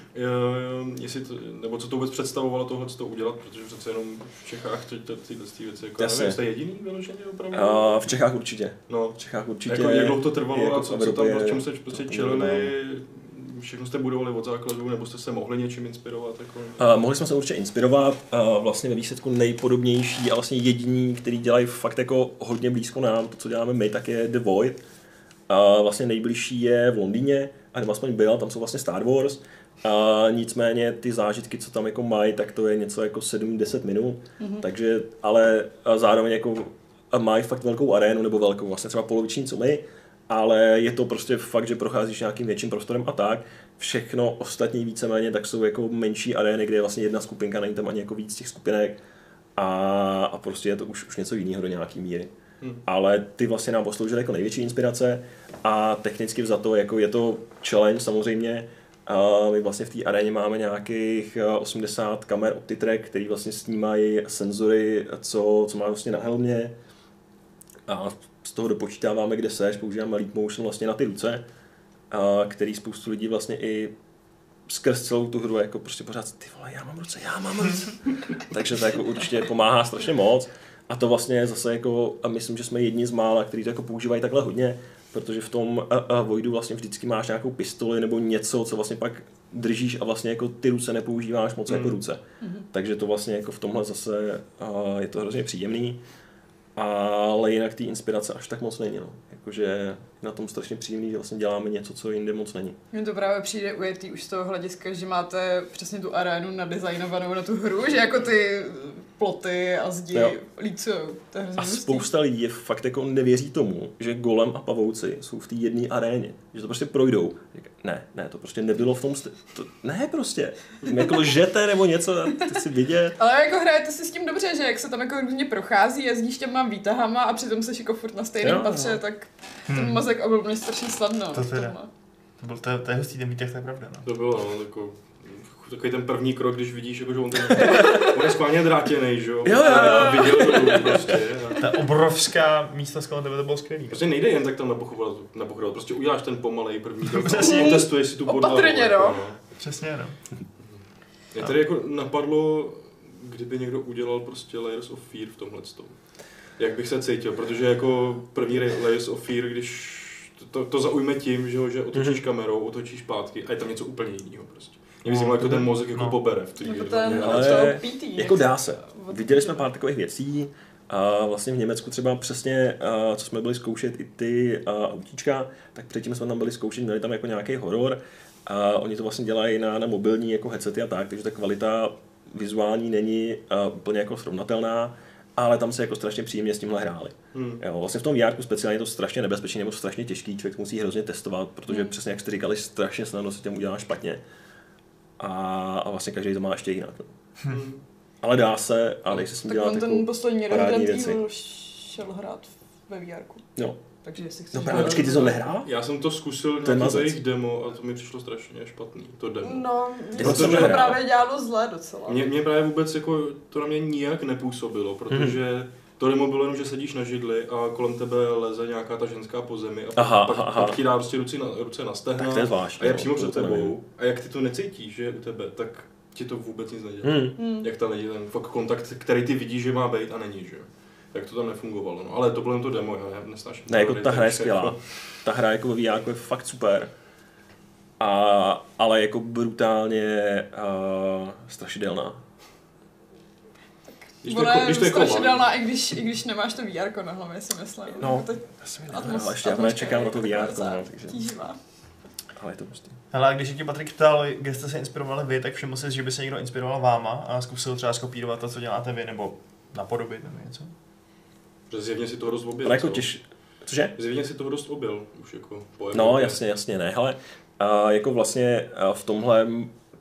jestli to, nebo co to vůbec představovalo tohle to udělat, protože přece jenom v Čechách ty, ty, tyhle ty věci, jako, Jasně. nevím, jste jediný vyloženě opravdu? A v Čechách určitě. no, V Čechách určitě. jako, jak dlouho to trvalo jako a co, co tam, je čem jste prostě čelili, všechno jste budovali od základu, nebo jste se mohli něčím inspirovat? Jako? Uh, mohli jsme se určitě inspirovat. Uh, vlastně ve výsledku nejpodobnější a vlastně jediní, který dělají fakt jako hodně blízko nám, to, co děláme my, tak je The Void. Uh, vlastně nejbližší je v Londýně, a nebo aspoň byl, tam jsou vlastně Star Wars. A nicméně ty zážitky, co tam jako mají, tak to je něco jako 7-10 minut. Mm-hmm. Takže, ale a zároveň jako a mají fakt velkou arénu, nebo velkou, vlastně třeba poloviční co my, ale je to prostě fakt, že procházíš nějakým větším prostorem a tak. Všechno ostatní víceméně tak jsou jako menší arény, kde je vlastně jedna skupinka, není tam ani jako víc těch skupinek a, a prostě je to už, už něco jiného do nějaký míry. Hmm. Ale ty vlastně nám posloužily jako největší inspirace a technicky vzato jako je to challenge samozřejmě. A my vlastně v té aréně máme nějakých eh, 80 kamer OptiTrack, který vlastně snímají senzory, co, co má vlastně na helmě. A z toho dopočítáváme, kde seš, používáme Leap Motion vlastně na ty ruce, a který spoustu lidí vlastně i skrz celou tu hru jako prostě pořád ty vole, já mám ruce, já mám ruce. Takže to jako určitě pomáhá strašně moc. A to vlastně je zase jako, a myslím, že jsme jedni z mála, kteří to jako používají takhle hodně, protože v tom a, a Voidu vlastně vždycky máš nějakou pistoli nebo něco, co vlastně pak držíš a vlastně jako ty ruce nepoužíváš moc Mm. jako ruce. Takže to vlastně jako v tomhle zase a, je to hrozně příjemný. Ale jinak té inspirace až tak moc není. No. Jakože je na tom strašně příjemný, že vlastně děláme něco, co jinde moc není. Mně to právě přijde ujetý už z toho hlediska, že máte přesně tu arénu nadizajnovanou na tu hru, že jako ty ploty a zdi Jo. lícujou. Hrozně A spousta lidí je fakt jako nevěří tomu, že Golem a Pavouci jsou v té jedné aréně. Že to prostě projdou. Říká, Ne, ne, to prostě nebylo v tom... St- to, ne prostě. Jako lžete nebo něco, ty si vidět. Ale jako hrajete si s tím dobře, že jak se tam jako různě prochází, jezdíš těma výtahama a přitom seš jako furt na stejném Jo, patře, jo. tak ten mozek oblbně strašně snadno. To teda. tomhle. To, byl, to, je- to je hustý ten výtěh, to je pravda. No. To bylo, no, jako, takový ten první krok, když vidíš, jako, že on, ten, on je schválně drátěnej, že jo? Jo, jo, viděl to prostě. A Ta obrovská místnost kolem tebe, to bylo skvělý. Prostě nejde jen tak tam napochovat, napochovat. prostě uděláš ten pomalej první krok Přesně. a testuješ si tu podlahu. Opatrně, jako, no. Přesně, no. Mě tady jako napadlo, kdyby někdo udělal prostě Layers of Fear v tomhle tom. Jak bych se cítil, protože jako první Layers of Fear, když to, to, to zaujme tím, že, ho, že otočíš Mhm. kamerou, otočíš zpátky a je tam něco úplně jiného prostě. Mě by jak to ten mozek jako No. pobere v té Jako ten, Ale. Jako dá se. Viděli jsme pár takových věcí. A vlastně v Německu třeba přesně, a co jsme byli zkoušet i ty a, autíčka, tak předtím jsme tam byli zkoušet, měli tam jako nějaký horor. A oni to vlastně dělají na, na mobilní jako headsety a tak, takže ta kvalita vizuální není úplně jako srovnatelná, ale tam se jako strašně příjemně s tímhle hráli. Hmm. Jo, vlastně v tom VR speciálně je to strašně nebezpečné nebo strašně těžký, člověk to musí hrozně testovat, protože Hmm. přesně jak jste říkali, strašně snadno se těm udělá špatně. A, a vlastně každý to má ještě jinak. no. Hmm. Ale dá se a dej se s Tak dělat on ten poslední parádní věci. Evil šel hrát ve VR. No, Takže jestli chceš... no právě, počkej, ty jsi to nehrál? Já jsem to zkusil To je na jejich demo a to mi přišlo strašně špatný, to demo. No, mně To to právě dělalo zle docela. Mě, mě právě vůbec jako, to na mě nijak nepůsobilo, protože to demo bylo jenom, že sedíš na židli a kolem tebe leze nějaká ta ženská po zemi a pak, Aha, pak, aha. pak ti dá prostě ruce na, ruce na stehna Tak to je zvláštní. a je no, přímo před tebou. A jak ty to necítíš, že je u tebe, tak ti to vůbec nic nedělá. Hmm. Hmm. Jak tam není ten fakt kontakt, který ty vidíš, že má být a není, že jo. Tak to tam nefungovalo, no. Ale to bylo jen to demo, já nesnáším. Ne, jako ta hra je skvělá. jako- Ta hra jako ve VR je fakt super. A, ale jako brutálně uh, strašidelná. Když to, Ona je když to jako strašidelná, i když, i když nemáš to VR na hlavě, si myslím. No. Jako to Já jsem ji atmos- nehrál ještě, já čekám na to je VR, no, takže, tíživá. ale je to prostě. Hele, a když se tě Patrik ptal, kde jste se inspirovali vy, tak všiml jsi, že by se někdo inspiroval váma a zkusil třeba skopírovat to, co děláte vy, nebo napodobit nebo něco? Že zjevně si to rozoběl. Ale jako těž, Cože? Zřejmě si toho dost obil, už jako po No, jasně, jasně, ne. Hele, a jako vlastně a v tomhle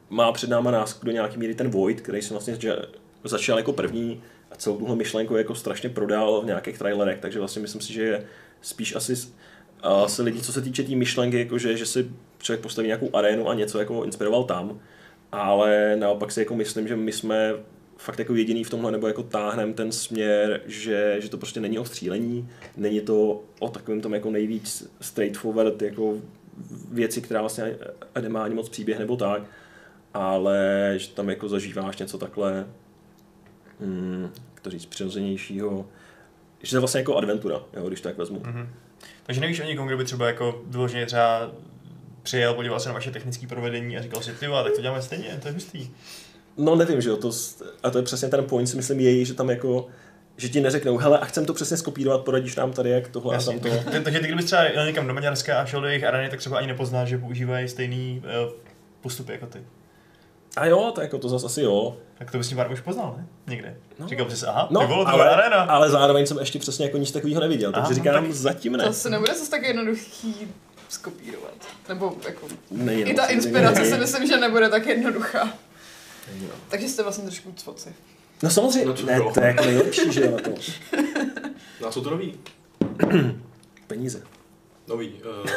má před náma nás do nějaký míry ten Void, který jsem vlastně že začal jako první a celou tuhle myšlenku jako strašně prodal v nějakých trailerech, takže vlastně myslím si, že je spíš asi se lidi, co se týče té tý myšlenky, jako že, že si člověk postaví nějakou arénu a něco jako inspiroval tam, ale naopak si jako myslím, že my jsme fakt jako jediný v tomhle, nebo jako táhnem ten směr, že, že to prostě není o střílení, není to o takovém tom jako nejvíc straightforward jako věci, která vlastně nemá ani moc příběh nebo tak, ale že tam jako zažíváš něco takhle, jak to říct, přirozenějšího, že to je vlastně jako adventura, jo, když to tak vezmu. Mhm. Takže nevíš o někom, kdo by třeba jako vyloženě třeba přijel, podíval se na vaše technické provedení a říkal si, ty tak to děláme stejně, to je hustý. No nevím, že jo, to, a to je přesně ten point, si myslím, její, že tam jako, že ti neřeknou, hele, a chcem to přesně skopírovat, poradíš nám tady, jak tohle a Jasně. tam to. Takže ty kdybys třeba jel někam do Maďarska a šel do jejich areny, tak třeba ani nepoznáš, že používají stejný uh, postupy jako ty. A jo, to jako to zase asi jo. Tak to bys tím pár už poznal, ne? Někde. No. Říkal bys si, aha, No, to ale, je arena. ale zároveň jsem ještě přesně jako nic takového neviděl, takže Aha, říkám, tak- zatím ne. To asi nebude zase tak jednoduchý skopírovat. Nebo jako... Není, I no, ta inspirace si myslím, že nebude tak jednoduchá. No. Takže jste vlastně trošku cvoci. No samozřejmě, No to ne, to je jako nejlepší, že jo, na to. No a co to nový? Peníze. Nový. Uh,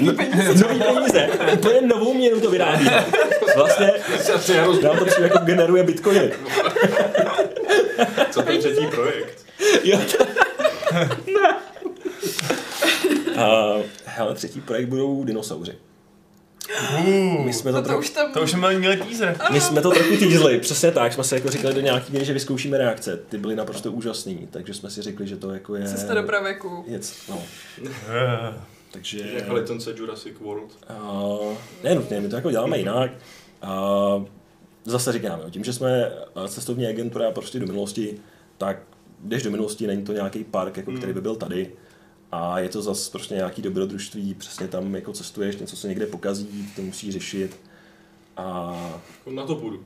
No, nový peníze. Úplně novou měnu to vyrábí. Vlastně nám to přijde jako generuje bitcoiny. co ten třetí projekt? Jo, to... A, hele, třetí projekt budou dinosauři. Uh, My jsme to, to trochu, už tam... to už jsme měli teaser. my jsme to trochu týzli, přesně tak, jsme si jako říkali do nějaký míry, že vyzkoušíme reakce. Ty byly naprosto úžasný, takže jsme si řekli, že to jako je... Cesta do pravěku. Věc, no. Takže... Jak licence Jurassic World. Uh, ne nutně, my to jako děláme jinak. Uh, zase říkáme, tím, že jsme eh, cestovní agentura prostě do minulosti, tak jdeš do minulosti, není to nějaký park, jako, který by byl tady. A je to zase prostě nějaký dobrodružství, přesně tam jako cestuješ, něco se někde pokazí, to musí řešit. A Jako na to půjdu.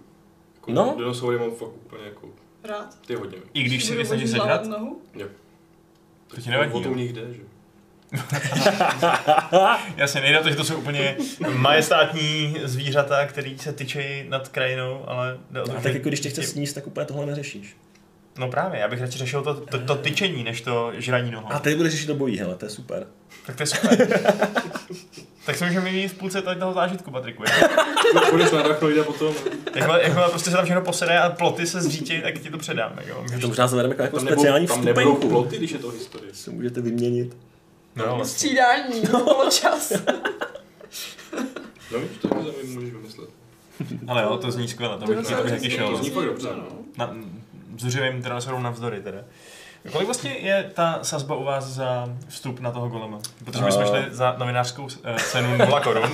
Jako No. Dinosaury mám fakt úplně jako... Rád. Ty hodně. I když si vysnažíš vodit sežrat, hlavu nohu? Jo. to ti nevadí. O to u jo? nich jde, že? Jasně, nejde o to, že to jsou úplně majestátní zvířata, který se tyčejí nad krajinou, ale jde o to, a že- tak jako když tě chce sníst, tak úplně tohle neřešíš. No právě, já bych radši řešil to, to, to tyčení, než to žraní nohou. A ty budeš řešit to bojí, hele, to je super. Tak to je super. tak se můžeme mít v půlce tady toho zážitku, Patriku. Jak- Půjdeš na Arachnoida potom. Jakmile, jakmile prostě se tam všechno posede a ploty se zřítí, tak ti to předám. Tak jo. To možná zavedeme jako Tam, speciální nebudou, tam nebudou ploty, když je to historie. Se můžete vyměnit. No, vlastně. Střídání, poločas. No víš, tak to mi můžeš vymyslet. Ale jo, to zní skvěle, to bych, to bych taky šel. To zní fakt dobře. No. Na, zuřivým dinosaurům navzdory teda. Kolik vlastně je ta sazba u vás za vstup na toho golema? Protože my jsme A- šli za novinářskou eh, cenu 0 korun.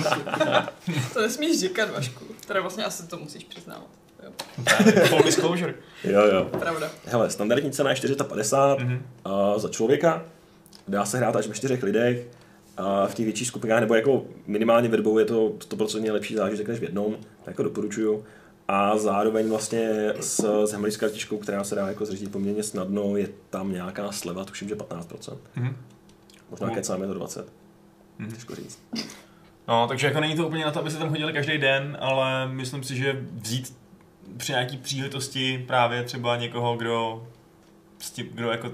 To nesmíš říkat, Vašku. Teda vlastně asi to musíš přiznávat. Jo, Full disclosure. Jo, jo. pravda. Hele, standardní cena je 450 Mhm. a za člověka. Dá se hrát až ve čtyřech lidech. A v těch větších skupinách, nebo jako minimálně ve dvou je to 100% lepší zážitek než v jednom, tak jako doporučuju. A zároveň vlastně s, s Hemlis kartičkou, která se dá jako zřídit poměrně snadno, je tam nějaká sleva, tuším, že 15%. Mhm. Možná Cool. kecáme to 20. Mhm. Těžko říct. No, takže jako není to úplně na to, aby se tam chodili každý den, ale myslím si, že vzít při nějaký příležitosti právě třeba někoho, kdo, kdo jako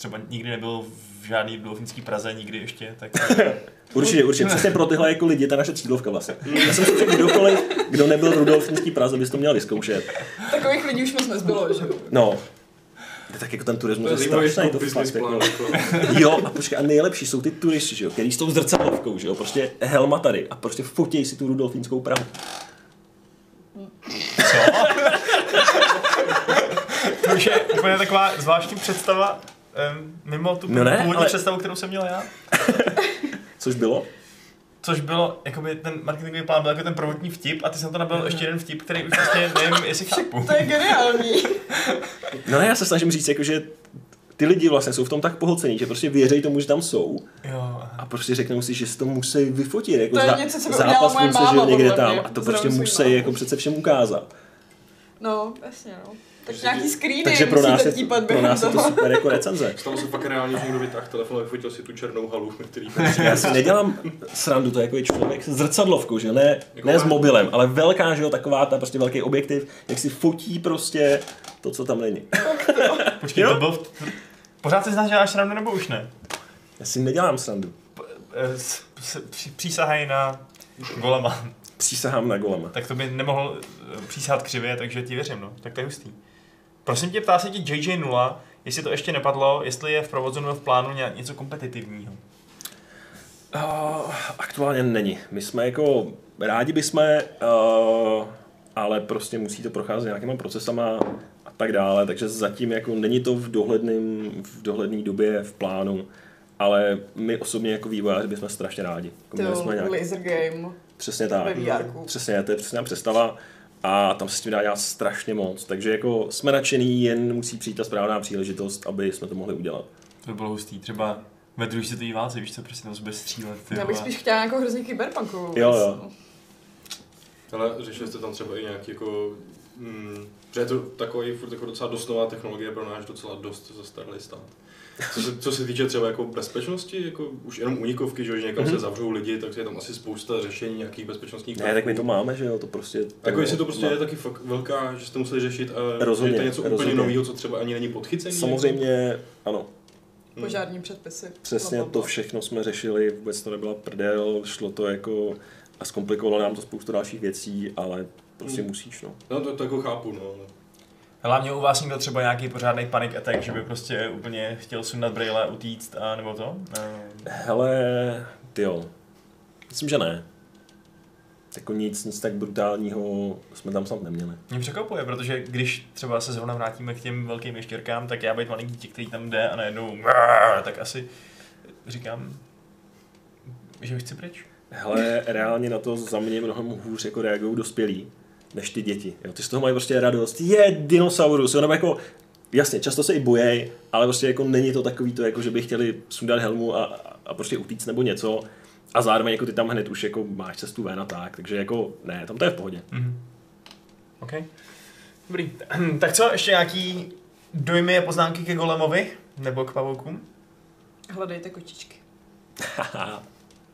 třeba nikdy nebyl v žádný dolfinský Praze, nikdy ještě, tak Určitě, určitě. Přesně pro tyhle jako lidi, ta naše cílovka vlastně. Já jsem si řekl, kdokoliv, kdo nebyl v Rudolfinský Praze, bys to měl vyzkoušet. Takových lidí už moc nezbylo, že jo? No, tak jako ten turismus je strašný, to fakt jako. Jako. Jo, a počkej, a nejlepší jsou ty turisti, že jo, který s tou zrcadlovkou, že jo, prostě helma tady a prostě fotěj si tu rudolfínskou Prahu. to už je úplně taková zvláštní představa, um, mimo tu No ne, původní ale- představu, kterou jsem měl já. Což bylo? Což bylo, jakoby ten marketingový plán byl jako ten prvotní vtip a ty jsem to nabil ještě jeden vtip, který už vlastně nevím, jestli chápu. To je geniální. No ne, já se snažím říct, jako, že ty lidi vlastně jsou v tom tak pohlcení, že prostě věří tomu, že tam jsou Jo, a prostě řeknou si, že si to musí vyfotit, jako To je za- něco, co by zápas slunce, že máma, někde tam a to prostě musí jako přece všem ukázat. No, jasně, no. Tak nějaký screeny Takže pro nás, je, pro nás je to toho. super jako recenze. Stalo se fakt reálně, že někdo vytáhl telefon a vyfotil si tu černou halu, který Já si nedělám srandu, to je jako je člověk s zrcadlovkou, že? Ne, Jako ne s mobilem, ale velká, že jo, taková ta prostě velký objektiv, jak si fotí prostě to, co tam není. Počkej, Jo? to byl... Pořád si děláš srandu nebo už ne? Já si nedělám srandu. Eh, Přísahaj na golema. Přísahám na golema. Tak to by nemohl eh, přísahat křivě, takže ti věřím, no. Tak to je hustý. Prosím tě, ptá se ti JJ0, jestli to ještě nepadlo, jestli je v provozu nebo v plánu nějak něco kompetitivního. Uh, aktuálně není. My jsme jako, rádi bychom, uh, ale prostě musí to procházet nějakýma procesama a tak dále, takže zatím jako není to v dohledným, v dohledné době v plánu, ale my osobně jako vývojáři bychom strašně rádi. Jako To jsme nějak, laser game přesně tak. Přesně, to je přesně představa a tam se s tím dá dělat strašně moc, takže jako jsme nadšený, jen musí přijít ta správná příležitost, aby jsme to mohli udělat. To by bylo hustý. Třeba ve druhé světové válce, víš co, prostě tam se bude střílet. Ty Já bych spíš chtěla nějakou hrozně kyberpunkovou. Jo, jo. Ale řešili jste tam třeba i nějaký jako... Mm, že je to takový furt jako docela dost nová technologie pro náš docela dost zastaralý stát. Co se, co se týče třeba jako bezpečnosti, jako už jenom unikovky, že, jo, že někam Mhm. se zavřou lidi, tak je tam asi spousta řešení nějakých bezpečnostních Ne, tak my to máme, že jo, to prostě... Jako jestli to prostě má- je taky fakt velká, že jste museli řešit a Rozhodně, že to je něco úplně rozhodně. nového, co třeba ani není podchycený. Samozřejmě, ano, Jako. Požární předpisy. přesně Bla, bla, to všechno jsme řešili, vůbec to nebyla prdel, šlo to jako a zkomplikovalo nám to spoustu dalších věcí, ale prostě Hmm. musíš, no. No to, to jako chápu, no. Hlavně u vás někdo třeba nějaký pořádný panic attack, že by prostě úplně chtěl sundat brýle, utíct a nebo to? Eh, Hele, ty jo, myslím, že ne. Jako nic, nic tak brutálního jsme tam snad neměli. Mě překvapuje, protože když třeba se zrovna vrátíme k těm velkým ještěrkám, tak já být malý dítě, který tam jde a najednou tak asi říkám, že chci pryč. Hele, reálně na to za mě mnohem hůř jako reagují dospělí, než ty děti. Jo, ty z toho mají prostě radost. Je dinosaurus, jo, nebo jako Jasně, často se i bojej, ale prostě jako není to takový to, jako že by chtěli sundat helmu a, a prostě utíct nebo něco. A zároveň jako ty tam hned už jako máš cestu ven a tak, takže jako ne, tam to je v pohodě. Mhm. OK. Dobrý. Tak co, ještě nějaký dojmy a poznámky ke Golemovi? Nebo k pavoukům? Hledejte kočičky.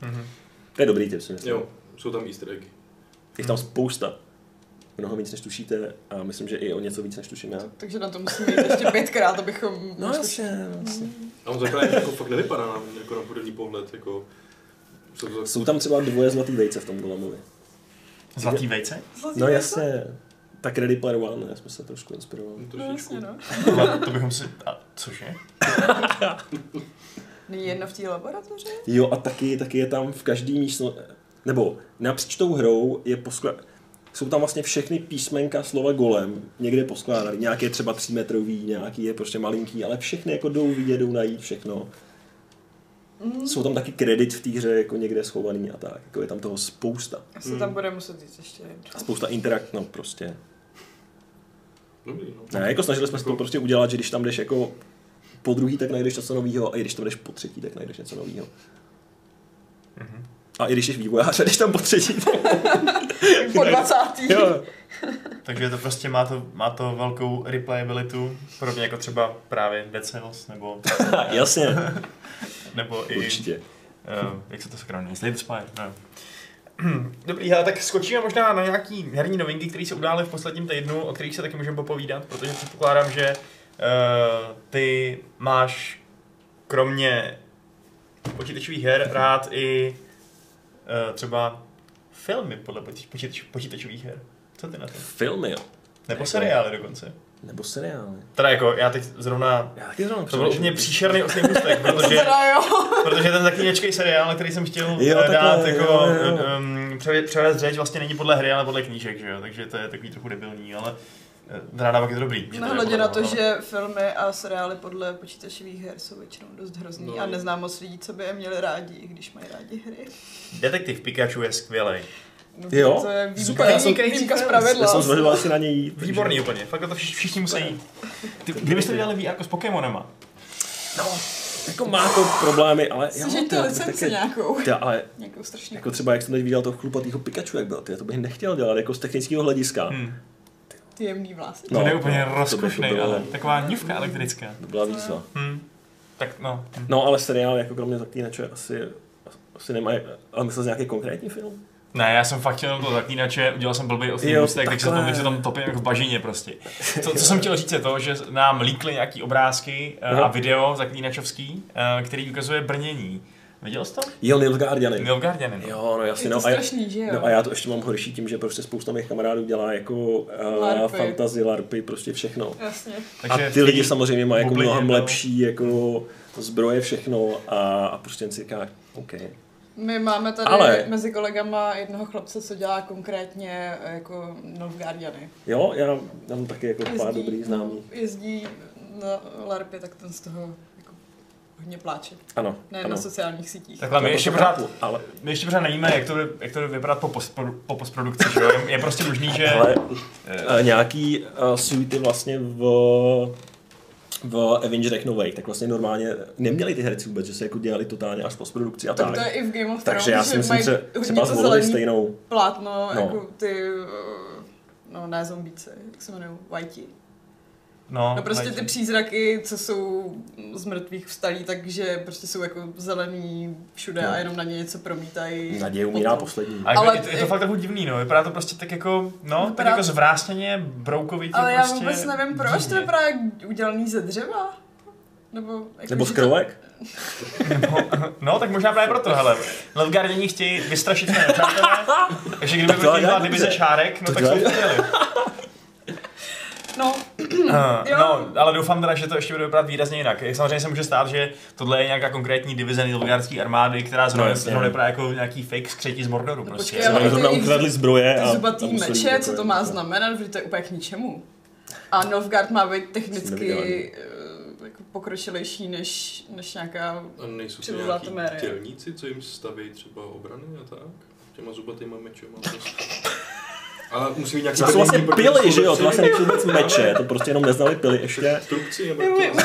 Mhm. to je dobrý tip, si myslím. Jo, jsou tam easter eggy. Je tam spousta. Mnoho víc, než tušíte a myslím, že i o něco víc, než tuším já. Takže na to musíme jít ještě pětkrát, abychom... No jasně, jasně. A on to vypadá, jako fakt nevypadá na, jako na první pohled, jako... Jsou to Jsou tam třeba dvoje zlatý vejce v tom Golemovi. Zlatý vejce? Zlatý No jasně, tak Ready Player One, já jsme se trošku inspirovali. No trošičku. jasně, no. To bychom si... A cože? Není jedno v té laboratoři? Jo a taky, taky je tam v každý místnosti, nebo napříč tou hrou je poskla... jsou tam vlastně všechny písmenka slova golem někde poskládaný. Nějaký je třeba třímetrový, nějaký je prostě malinký, ale všechny jako jdou vidět, jdou najít všechno. Mm. Jsou tam taky kredit v té hře jako někde schovaný a tak. Jako je tam toho spousta. Asi Hmm. tam bude muset jít ještě jedno. A spousta interakt, no prostě. Dobrý, no. Ne, jako snažili jsme se to prostě udělat, že když tam jdeš jako po druhý, tak najdeš něco nového a i když tam jdeš po třetí, tak najdeš něco nového. Mhm. A i když jsi vývojář jdeš tam po třetí, tak Po 20. jo. Takže to prostě má to, má to velkou replayabilitu, podobně jako třeba právě Dead Cells, nebo, Jasně, nebo i... určitě. Uh, jak se to? Slay the Spire, no. Dobrý, hele, tak skočíme možná na nějaký herní novinky, které se udály v posledním týdnu, o kterých se taky můžeme popovídat, protože předpokládám, že uh, ty máš kromě počítačových her rád i třeba filmy podle počítač, počítač, počítačových her. Co ty na to? Filmy, jo. Nebo Jako- seriály dokonce. Nebo seriály. Teda jako, já teď zrovna Já taky zrovna to byl úplně příšerný oslý můstek, protože, protože ten zaklíněčkej seriál, na který jsem chtěl Jo, dát takhle, jako jo, jo. Um, převést řeč, vlastně není podle hry, ale podle knížek, že jo? takže to je takový trochu debilní, ale eh, teda naopak je to dobrý. Nehledě na to, že filmy a seriály podle počítačových her jsou většinou dost hrozný No. a neznám moc lidí, co by je měli rádi, i když mají rádi hry. Detektiv Pikachu je skvělý. No, Jo? To je výjimka, Super, já jsem- výjimka Já jsem zvažoval si na něj jít. Výborný úplně, fakt to všichni, všichni musí jít. Ty, kdybyste dělali VR jako s Pokémonema, Jako má to problémy, ale... tu to licenci nějakou. Ty, ale Nějakou strašně. jako třeba jak jsem teď viděl toho chlupatýho Pikachu, jak byl, ty, to bych nechtěl dělat jako z technického hlediska. hmm. Ty jemný vlasy. To je úplně no, rozkošný, to ale taková ňuvka elektrická. To byla výzva. Hm. Tak no. Hm. No, ale seriál jako kromě zaklínače asi, asi nemají, ale myslel jsi nějaký konkrétní film? Ne, já jsem fakt chtěl jenom to zaklínače, udělal jsem blbý oslý Jo, můstek, takže se tam, takže tam topím jako v bažině prostě. To, co jsem chtěl říct je to, že nám líkly nějaký obrázky eh, a video zaklínačovský, eh, který ukazuje brnění. Viděl jsi to? Jo, Nilfgaardiany. Nilfgaardiany. no. Jo, no jasně, no. A já, strašný, že jo? no a já to ještě mám horší tím, že prostě spousta mých kamarádů dělá jako uh, Larpy. fantasy, larpy, prostě všechno. Jasně. a ty lidi samozřejmě mají jako mnohem no. lepší jako zbroje, všechno a, a prostě jen si říká, OK. My máme tady Ale- mezi kolegama jednoho chlapce, co dělá konkrétně eh, jako Novgardiany. Jo, já mám taky jako pár dobrý známý. jezdí na LARPy, tak ten z toho hodně pláče. Ano, Ne ano. na sociálních sítích. Takhle, my ještě pořád, ale my ještě pořád nevíme, jak to, jak to vypadá po, post, po postprodukci, že jo? Je, je prostě možný, že... Eh, uh, nějaký uh, suity vlastně v v Avengerech novej, tak vlastně normálně neměli ty herci vůbec, že se jako dělali totálně až postprodukci a tak tak. to je i v Game of Thrones, Takže já si že myslím, mají že hodně třeba to zvolili zelený stejnou. plátno, No. no. jako ty, no ne zombíci, jak se jmenují, Whitey. No, No prostě ty přízraky, co jsou z mrtvých vstalí, takže prostě jsou jako zelený všude No. a jenom na ně něco promítají. Naděje umírá potom. poslední. A jako, Ale- je, to, je to fakt trochu divný, no. Vypadá to prostě tak jako, no, tak Vypadá- jako zvrásněně, broukovitě Ale já prostě. vůbec nevím, proč to divně. vypadá jak udělaný ze dřeva. Nebo, jako, Nebo z krovek? No, tak možná právě proto, hele. Levgardění chtějí vystrašit své nepřátelé, takže kdyby Tak to proti dělá byla dobře. divize šárek, no To tak jsou to. To, no, Jo. No, ale doufám teda, že to ještě bude vypadat výrazně jinak. Samozřejmě se může stát, že tohle je nějaká konkrétní divize Nilfgaardské armády, která zrovna No, zrovna vypadá jako nějaký fake skřetí z Mordoru. No, Prostě. počkej, ale zrovna ukradli zbroje ty a... zubatý a meče, jako- co to má znamenat, že to je úplně k ničemu. A Nilfgaard má být technicky eh, jako pokročilejší než, než nějaká... A nejsou to nějaký tělníci, co jim staví třeba obrany a tak? Těma zubatýma mečema. Ale musí mít nějaký... To jsou vlastně pily, že jo? To vlastně nejsou vůbec meče, to prostě jenom neznali pily ještě. Trubci nebo?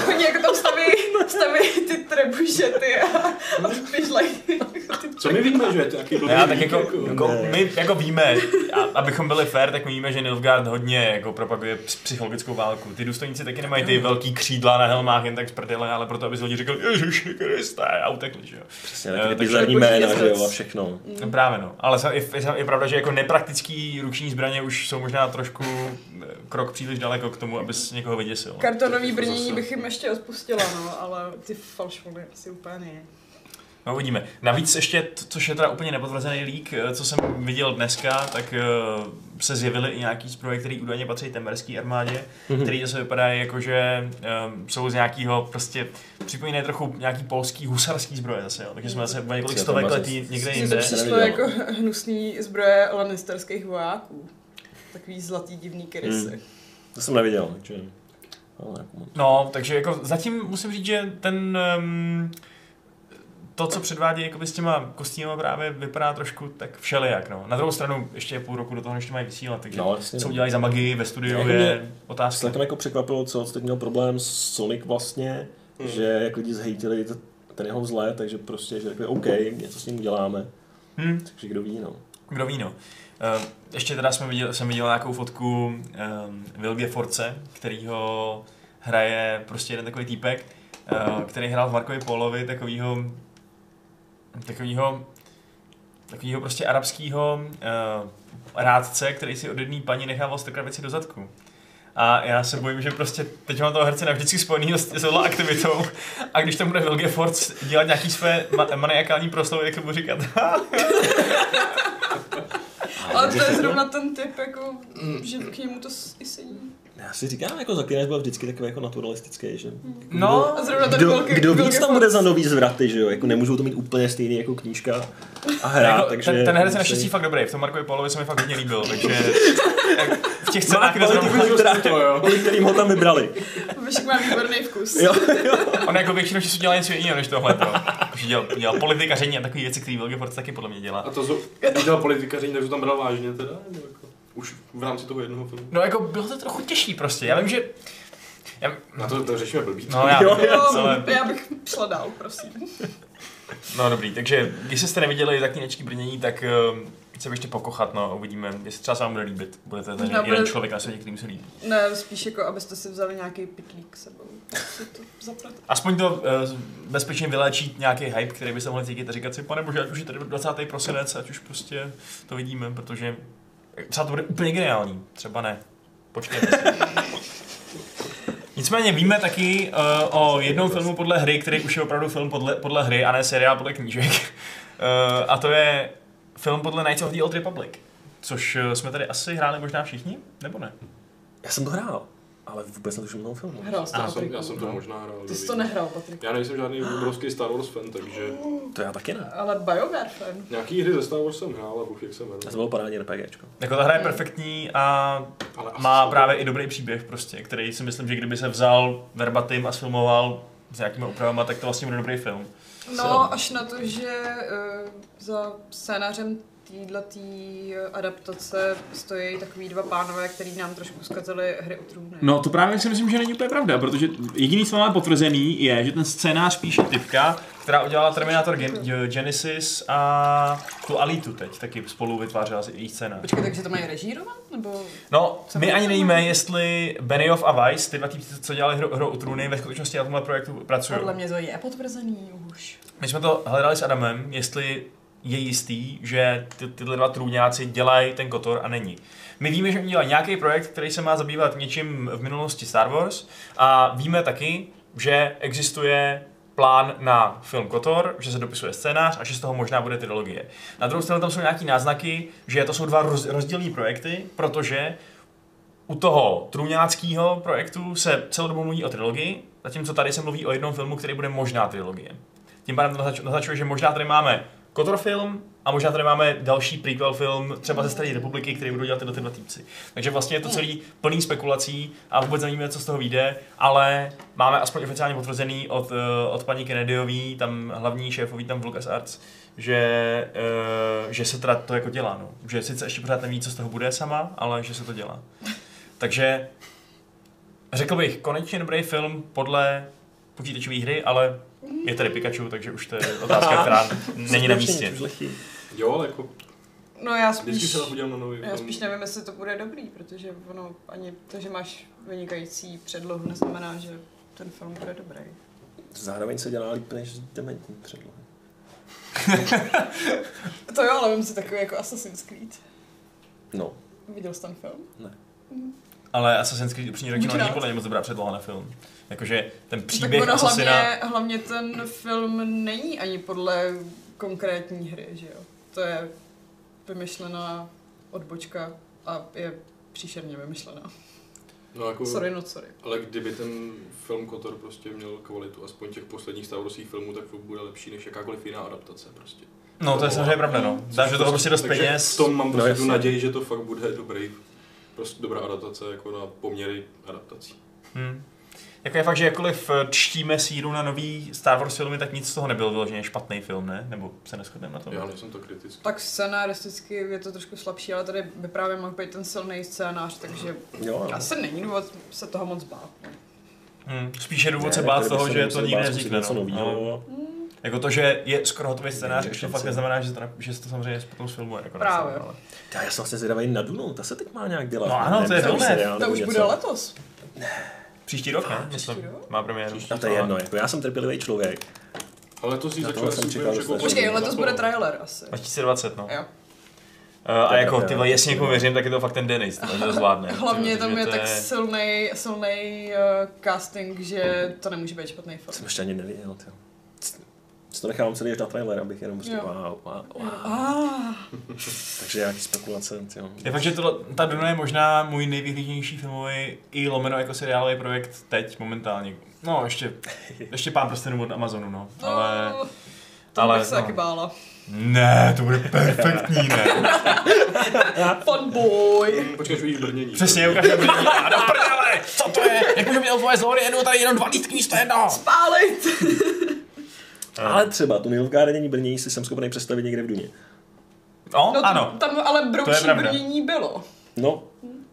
Oni jako tam staví, staví ty trebušety a, a pyžlej. Co my víme, že je to nějaký blbý Já tak jako, jako my jako víme, a, abychom byli fair, tak my víme, že Nilfgaard hodně jako propaguje ps- psychologickou válku. Ty důstojníci taky nemají ty velký křídla na helmách jen tak z prdele, ale proto, aby si lidi řekli, Ježiši Kriste, a utekli, že jo. Přesně, Eh, taky ty takže bizarní jména, že jo, a všechno. No právě no. Ale je, je pravda, že jako nepraktický ruční zbraně už jsou možná trošku eh, krok příliš daleko k tomu, abys někoho vyděsil. no. Kartonový To brnění bych jim ještě odpustila, no, ale ty falšvony asi úplně ne. No uvidíme. Navíc ještě, což je teda úplně nepotvrzený lík, eh, co jsem viděl dneska, tak eh, se zjevily i nějaký zbroje, které údajně patří temerské armádě, Mhm. který zase vypadají jako, že um, jsou z nějakého prostě, připomínají trochu nějaký polský husarský zbroje zase, jo. takže jsme zase o několik stovek má let zase- někde Mně to jinde. přišlo jako hnusný zbroje lannisterských vojáků. Takový zlatý divný krysy. Hmm. To jsem neviděl, takže... Jako. No, takže jako zatím musím říct, že ten um, to, co předvádí jakoby s těma kostýmama právě vypadá trošku tak všelijak, no. Na druhou stranu ještě je půl roku do toho, než to mají vysílat, takže No, jasně, co no. udělají za magii ve studiu Jako je mě- otázka. Celkem jako překvapilo, co teď měl problém s Sonic vlastně, Hmm. že jak lidi zhejtili ten jeho vzhled, takže prostě, že řekli OK, něco s ním uděláme, Hm, takže kdo ví, no. kdo ví, no. Uh, ještě teda jsme viděl, jsem viděl nějakou fotku um, Vilge Force, kterýho hraje prostě jeden takový týpek, uh, který hrál v Markovi Polovi takovýho takovýho takovýho prostě arabského uh, rádce, který si od jedné paní nechával strkat věci do zadku. A já se bojím, že prostě teď mám toho herce navždycky spojený s s touhle aktivitou a když tam bude Vilge Force dělat nějaký své ma- maniakální proslovy, jak to budu říkat. Ale to je zrovna ten typ, jako, že k němu to i sedí. Já si říkám, jako Zaklinač byl vždycky takový jako naturalistický, že? No, A zrovna ten Kdo, velký, kdo víc tam bude za nový zvraty, že jo? Jako nemůžou to mít úplně stejný jako knížka a hra, jako, takže... ten, ten herec je musí- naštěstí fakt dobrý, v tom Markovi Polovi se mi fakt hodně líbil, takže jak v těch Má scénách, kde zrovna, to, kterým ho tam vybrali. Vašek má výborný vkus. Jo, jo. on jako většinou času dělá něco jiného než tohle, že dělal, dělal politikaření a takové věci, které Vilge Force taky podle mě dělá. A to, když dělal politikaření, tak to tam bral vážně teda? Nebo jako, už v rámci toho jednoho filmu? No jako bylo to trochu těžší prostě, já vím, že... Já, Na to, to řešíme blbý. no já, Jo, Jo, ale já bych šla dál, prosím. No dobrý, takže když jste neviděli zaklínačky brnění, tak uh, se ještě pokochat, no, uvidíme, jestli třeba se vám bude líbit. Budete ten Možná jeden bude- člověk na světě, kterým se líbí. Ne, spíš jako, abyste si vzali nějaký pitlík s sebou. Tak si to zaprat. Aspoň to uh, bezpečně vyléčí nějaký hype, který by se mohli cítit a říkat si, pane bože, ať už je tady 20. prosinec, ať už prostě to vidíme, protože třeba to bude úplně geniální, třeba ne. Počkejme si. Nicméně víme taky uh, o jednom filmu podle hry, který už je opravdu film podle, podle hry a ne seriál podle knížek. Uh, a to je film podle Knights of the Old Republic. Což eh, jsme tady asi hráli možná všichni, nebo ne? Já jsem to hrál, ale vůbec netuším toho filmu. Hrál jsi to, Já jsem, já jsem to možná hrál. Ty jsi to nehrál, Patrik. Já nejsem žádný obrovský Star Wars fan, takže To já taky ne. Ale BioWare fan. nějaký hry ze Star Wars jsem hrál a Bůh jak jsem Já hrál. to bylo parádní RPGčko. Jako ta hra je perfektní a Ale má právě i dobrý příběh prostě, který si myslím, že kdyby se vzal verbatim a sfilmoval s nějakými úpravami, tak to vlastně bude dobrý film. No, až na to, že uh, za scénářem téhletý adaptace stojí takový dva pánové, který nám trošku zkazili hry o trůny. No to právě si myslím, že není úplně pravda, protože jediný, co máme potvrzený, je, že ten scénář píše typka, která udělala Terminator Gen- Genesis a tu Alitu teď taky spolu vytvářela její scénář. Počkej, takže to mají režírovat? Nebo... No, my ani nevíme, jestli Benioff a Weiss, ty dva týpci, co dělali hru, hru o trůny, ve skutečnosti na tomhle projektu pracují. Podle mě to je potvrzený už. My jsme to hledali s Adamem, jestli je jistý, že ty, tyhle dva trůňáci dělají ten Kotor a není. My víme, že dělají nějaký projekt, který se má zabývat něčím v minulosti Star Wars a víme taky, že existuje plán na film Kotor, že se dopisuje scénář a že z toho možná bude trilogie. Na druhou stranu tam jsou nějaký náznaky, že to jsou dva roz, rozdílné projekty, protože u toho trůňáckého projektu se celou dobu mluví o trilogii, zatímco tady se mluví o jednom filmu, který bude možná trilogie. Tím pádem to naznač- naznačuje, že možná tady máme Kotor film a možná tady máme další prequel film třeba ze Staré republiky, který budou dělat tyhle ty dva týpci. Takže vlastně je to celý plný spekulací a vůbec nevíme, co z toho vyjde, ale máme aspoň oficiálně potvrzený od, eh, od paní Kennedyový, tam hlavní šéfový tam v LucasArts, že, eh, že se teda to jako dělá. No. Že sice ještě pořád neví, co z toho bude sama, ale že se to dělá. Takže řekl bych, konečně dobrý film podle počítačové hry, ale je tady Pikachu, takže už to je otázka, která není na místě. Jo, ale jako No já spíš, na nový já spíš nevím, jestli to bude dobrý, protože ono ani to, že máš vynikající předlohu, neznamená, že ten film bude dobrý. Zároveň se dělá líp než dementní předlohy. To jo, ale vím si takový jako Assassin's Creed. No, Viděl jsi ten film? Ale Assassin's Creed upřímně řečeno není rád. podle mě moc dobrá předloha na film. Jakože ten tak příběh ono Assassina... hlavně, hlavně ten film není ani podle konkrétní hry, že jo? To je vymyšlená odbočka a je příšerně vymyšlená. No, jako, Sorry, not sorry. Ale kdyby ten film Kotor prostě měl kvalitu aspoň těch posledních Star filmů, tak bude lepší než jakákoliv jiná adaptace prostě. No to je samozřejmě pravda, no. Do toho prostě dost peněz. V tom mám No, prostě tu jasně. naději, že to fakt bude dobrý, prostě dobrá adaptace jako na poměry adaptací. Hmm. Jako je fakt, že jakkoliv eh, čtíme síru na nový Star Wars filmy, tak nic z toho nebyl vyloženě špatný film, ne? Nebo se neschodneme na tom? Já nejsem to kritický. Tak scénaristicky je to trošku slabší, ale tady by právě mohl být ten silný scénář, takže jo, no. asi není důvod se toho moc bát. no. Hmm. Spíše důvod Ne, se bát toho, že to nikdy nevznikne. něco No. Ale Jako to, že je skoro hotový scénář, ještě to fakt neznamená, že, se to, ne- že se to samozřejmě potom sfilmuje. Jako Právě. Ale... Já jsem vlastně zvědavý na Dunu, ta se teď má nějak dělat. No ano, to je filmé. To už něco. bude letos. Příští rok, ne? Příští Myslím, rok? má premiéru. A to je jedno, jako já jsem trpělivý člověk. Ale to si začal jsem čekal Počkej, letos bude trailer asi. 2020, no. Jo. Uh, a jako ty jestli někomu věřím, tak je to fakt ten Denis, to to zvládne. Hlavně tam je tak silný, silný uh, casting, že to nemůže být špatný film. Jsem ještě ani neviděl, tyjo. To nechávám celý až na trailer, abych jenom prostě Jo. wow, wow, wow. Ah, Takže nějaký spekulace, tyjo. Je fakt, že tohle, ta Duna je možná můj nejvyhlídnější filmový i lomeno jako seriálový projekt teď momentálně. No, ještě, ještě pán prstenů od Amazonu, no. Ale, no, to ale, bych se no. taky bála. ne, to bude perfektní, ne. Fun boy. Hm, Počkej, vidíš brnění. Přesně, ukážeme brnění. A do prdele, co to je? Jak můžu měl tvoje zlory, jenom tady jenom dva lístky místo jedno. Pálit. Ale třeba tu Nilfgaardění brnění si jsem schopný představit někde v Duně. No, No, ano, Tam ale To je broučí pravda. brnění bylo. No,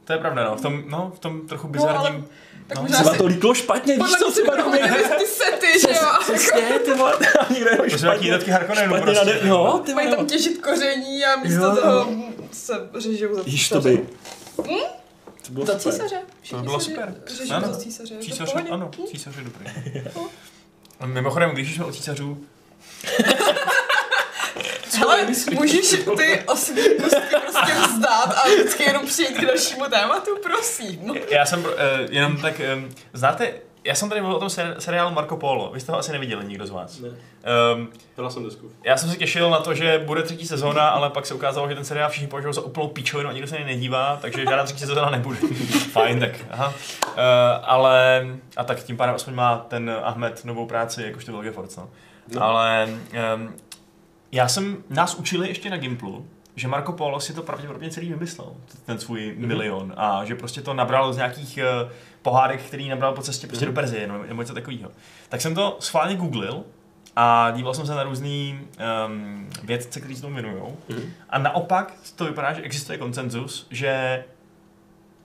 to je pravda, no. V tom, no, v tom trochu No, bizarním ale Tak No, možná Třeba si... to líklo špatně, víš co, mě si třeba budou Dominik. ty sety, že jo? Přesně, ty vole, a někdo jenom To jsou nějaký špatně. jednotky Harkonnenu Špatně prostě. nade... No, ty Mají tam těžit koření a místo Jo. toho se řežou za Jíž to císaře. by. To bylo Za super. císaře. To Všichni bylo se super. Řežou Ano. za císaře. je to v Císař, pohodě. ano, císař je dobrý. Mimochodem, když jsme o císařů, Hele, můžeš ty kostky prostě vzdát a vždycky jenom přijít k dalšímu tématu, prosím. já jsem uh, jenom tak, um, znáte, já jsem tady mluvil o tom seri- seriálu Marco Polo, vy jste ho asi neviděli nikdo z vás. Ne. Um, Hrál jsem desku. já jsem se těšil na to, že bude třetí sezóna, ale pak se ukázalo, že ten seriál všichni považují za úplnou píčovinu a nikdo se na něj nedívá, takže žádná třetí sezóna nebude. Fajn, tak aha. Uh, ale, a tak tím pádem aspoň má ten Ahmed novou práci, jakožto Velge Force, no. No. Ale um, já jsem, nás učili ještě na Gimplu, že Marco Polo si to pravděpodobně celý vymyslel, ten svůj Mhm. milion, a že prostě to nabral z nějakých uh, pohádek, který nabral po cestě prostě Mhm. do Perzie, nebo, nebo něco takového. Tak jsem to schválně googlil a díval jsem se na různý um, vědce, kteří se tomu věnují. Mhm. A naopak to vypadá, že existuje konsenzus, že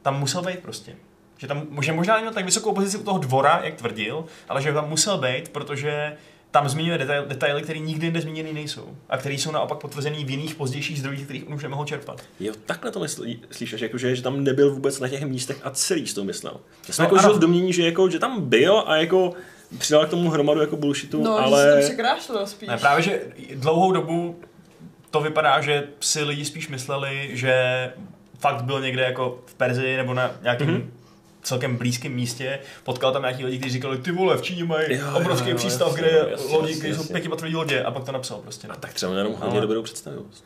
tam musel být prostě. Že, tam, že možná neměl tak vysokou pozici u toho dvora, jak tvrdil, ale že tam musel být, protože tam zmiňuje detail, detaily, které nikdy jinde zmíněny nejsou. A které jsou naopak potvrzený v jiných pozdějších zdrojích, kterých on už nemohl čerpat. Jo, takhle to myslí, slyšíš, jako, že, že tam nebyl vůbec na těch místech a celý s to myslel. Já jsem No, jako ano. žil v domění, že, jako, že tam byl a jako přidal k tomu hromadu jako bullshitu, No, ale... že ale... se spíš. Ne, právě, že dlouhou dobu to vypadá, že si lidi spíš mysleli, že fakt byl někde jako v Perzii nebo na nějakém Mhm. mm-hmm. Celkem blízkém místě. Potkal tam nějaký lidi, kteří říkali, ty vole, v Číně mají Jo, obrovský jo, jo, přístav, jasně, kde je jasně, lodi, jasně, kde jsou pětipatrový lodě a pak to napsal prostě. No. A tak třeba jenom hodně Ale- dobrou představivost.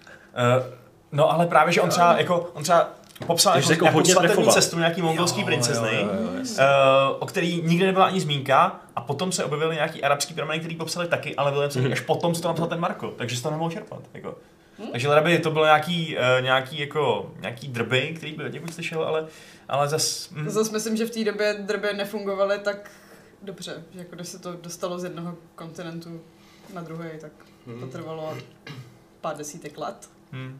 Uh, no ale právě, že on třeba, jako, on třeba popsal jako, jako nějakou svatební trefoval. cestu nějaký mongolský princezny, jo, jo, jasně. uh, o který nikdy nebyla ani zmínka a potom se objevily nějaký arabský prameny, který popsali taky, ale napsaný Mhm. až potom, co to napsal ten Marko, takže se to nemohl čerpat. Jako. Takže leda by to bylo nějaký, uh, nějaký, jako, nějaký drby, který by někud slyšel, ale, ale zas... Mm, Zase myslím, že v té době drby nefungovaly tak dobře, že jako když se to dostalo z jednoho kontinentu na druhý, tak Hmm. to trvalo pár desítek let. Hmm.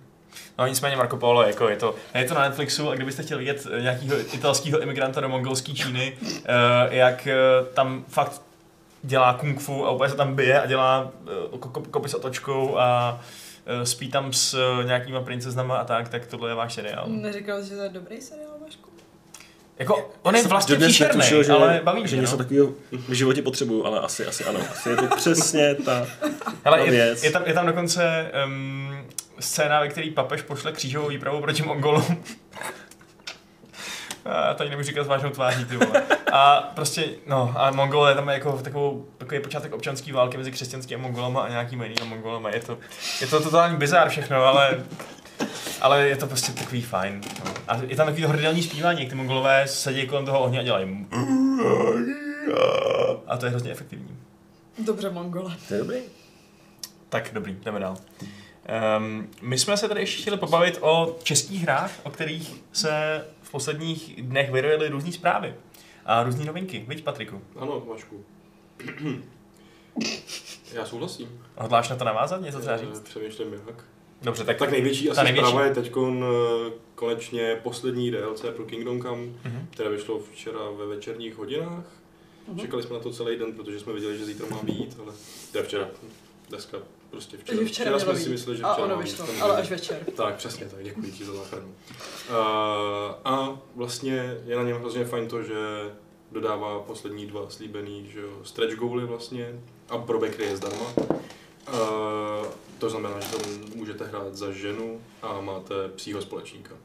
No nicméně Marco Polo, jako je to, je to na Netflixu a kdybyste chtěli vidět eh, nějakého italského imigranta do mongolské Číny, uh, jak uh, tam fakt dělá kung fu a úplně se tam bije a dělá uh, ko- kopy s otočkou a uh, spí tam s uh, nějakýma princeznama a tak, tak tohle je váš seriál. Neříkal jsi, že to je dobrý seriál, Vašku? Jako, on je vlastně příšerný, netušil, že, ale baví že mě, něco no. takového v životě potřebuju, ale asi, asi ano. Asi je to přesně ta... Hele, ta je, věc. je, tam, je tam dokonce um, scéna, ve který papež pošle křížovou výpravu proti Mongolům. A to ani nemůžu říkat s vážnou tváří, ty vole. A prostě, no, a Mongol je tam jako takovou, takový počátek občanské války mezi křesťanskými Mongolama a nějakými jinými Mongolama. Je to, je to totální bizár všechno, ale ale je to prostě takový fajn. No. A je tam takový hrdelní zpívání, jak ty Mongolové sedí kolem toho ohně a dělají a to je hrozně efektivní. Dobře, Mongole. To je dobrý. Tak dobrý, jdeme dál. Um, my jsme se tady ještě chtěli pobavit o českých hrách, o kterých se v posledních dnech vyrojily různé zprávy a různé novinky. Viď, Patriku? Ano, Vašku. Já souhlasím. Hodláš na to navázat? Něco třeba Eh, říct? Přemýšlím jak. Dobře, tak... Tak největší ta asi největší. zpráva je teď konečně poslední DLC pro Kingdom Come, Mhm. které vyšlo včera ve večerních hodinách. Mhm. Čekali jsme na to celý den, protože jsme viděli, že zítra má být, ale to je včera. Dneska prostě včera. Takže včera, jsme si mysleli, že A včera ono má vyšlo, ale až večer. Tak, přesně tak, děkuji ti za záchranu. Uh, a vlastně je na něm hrozně fajn to, že dodává poslední dva slíbený že jo, stretch goaly vlastně a pro backry je zdarma. Uh, to znamená, že tam můžete hrát za ženu a máte psího společníka,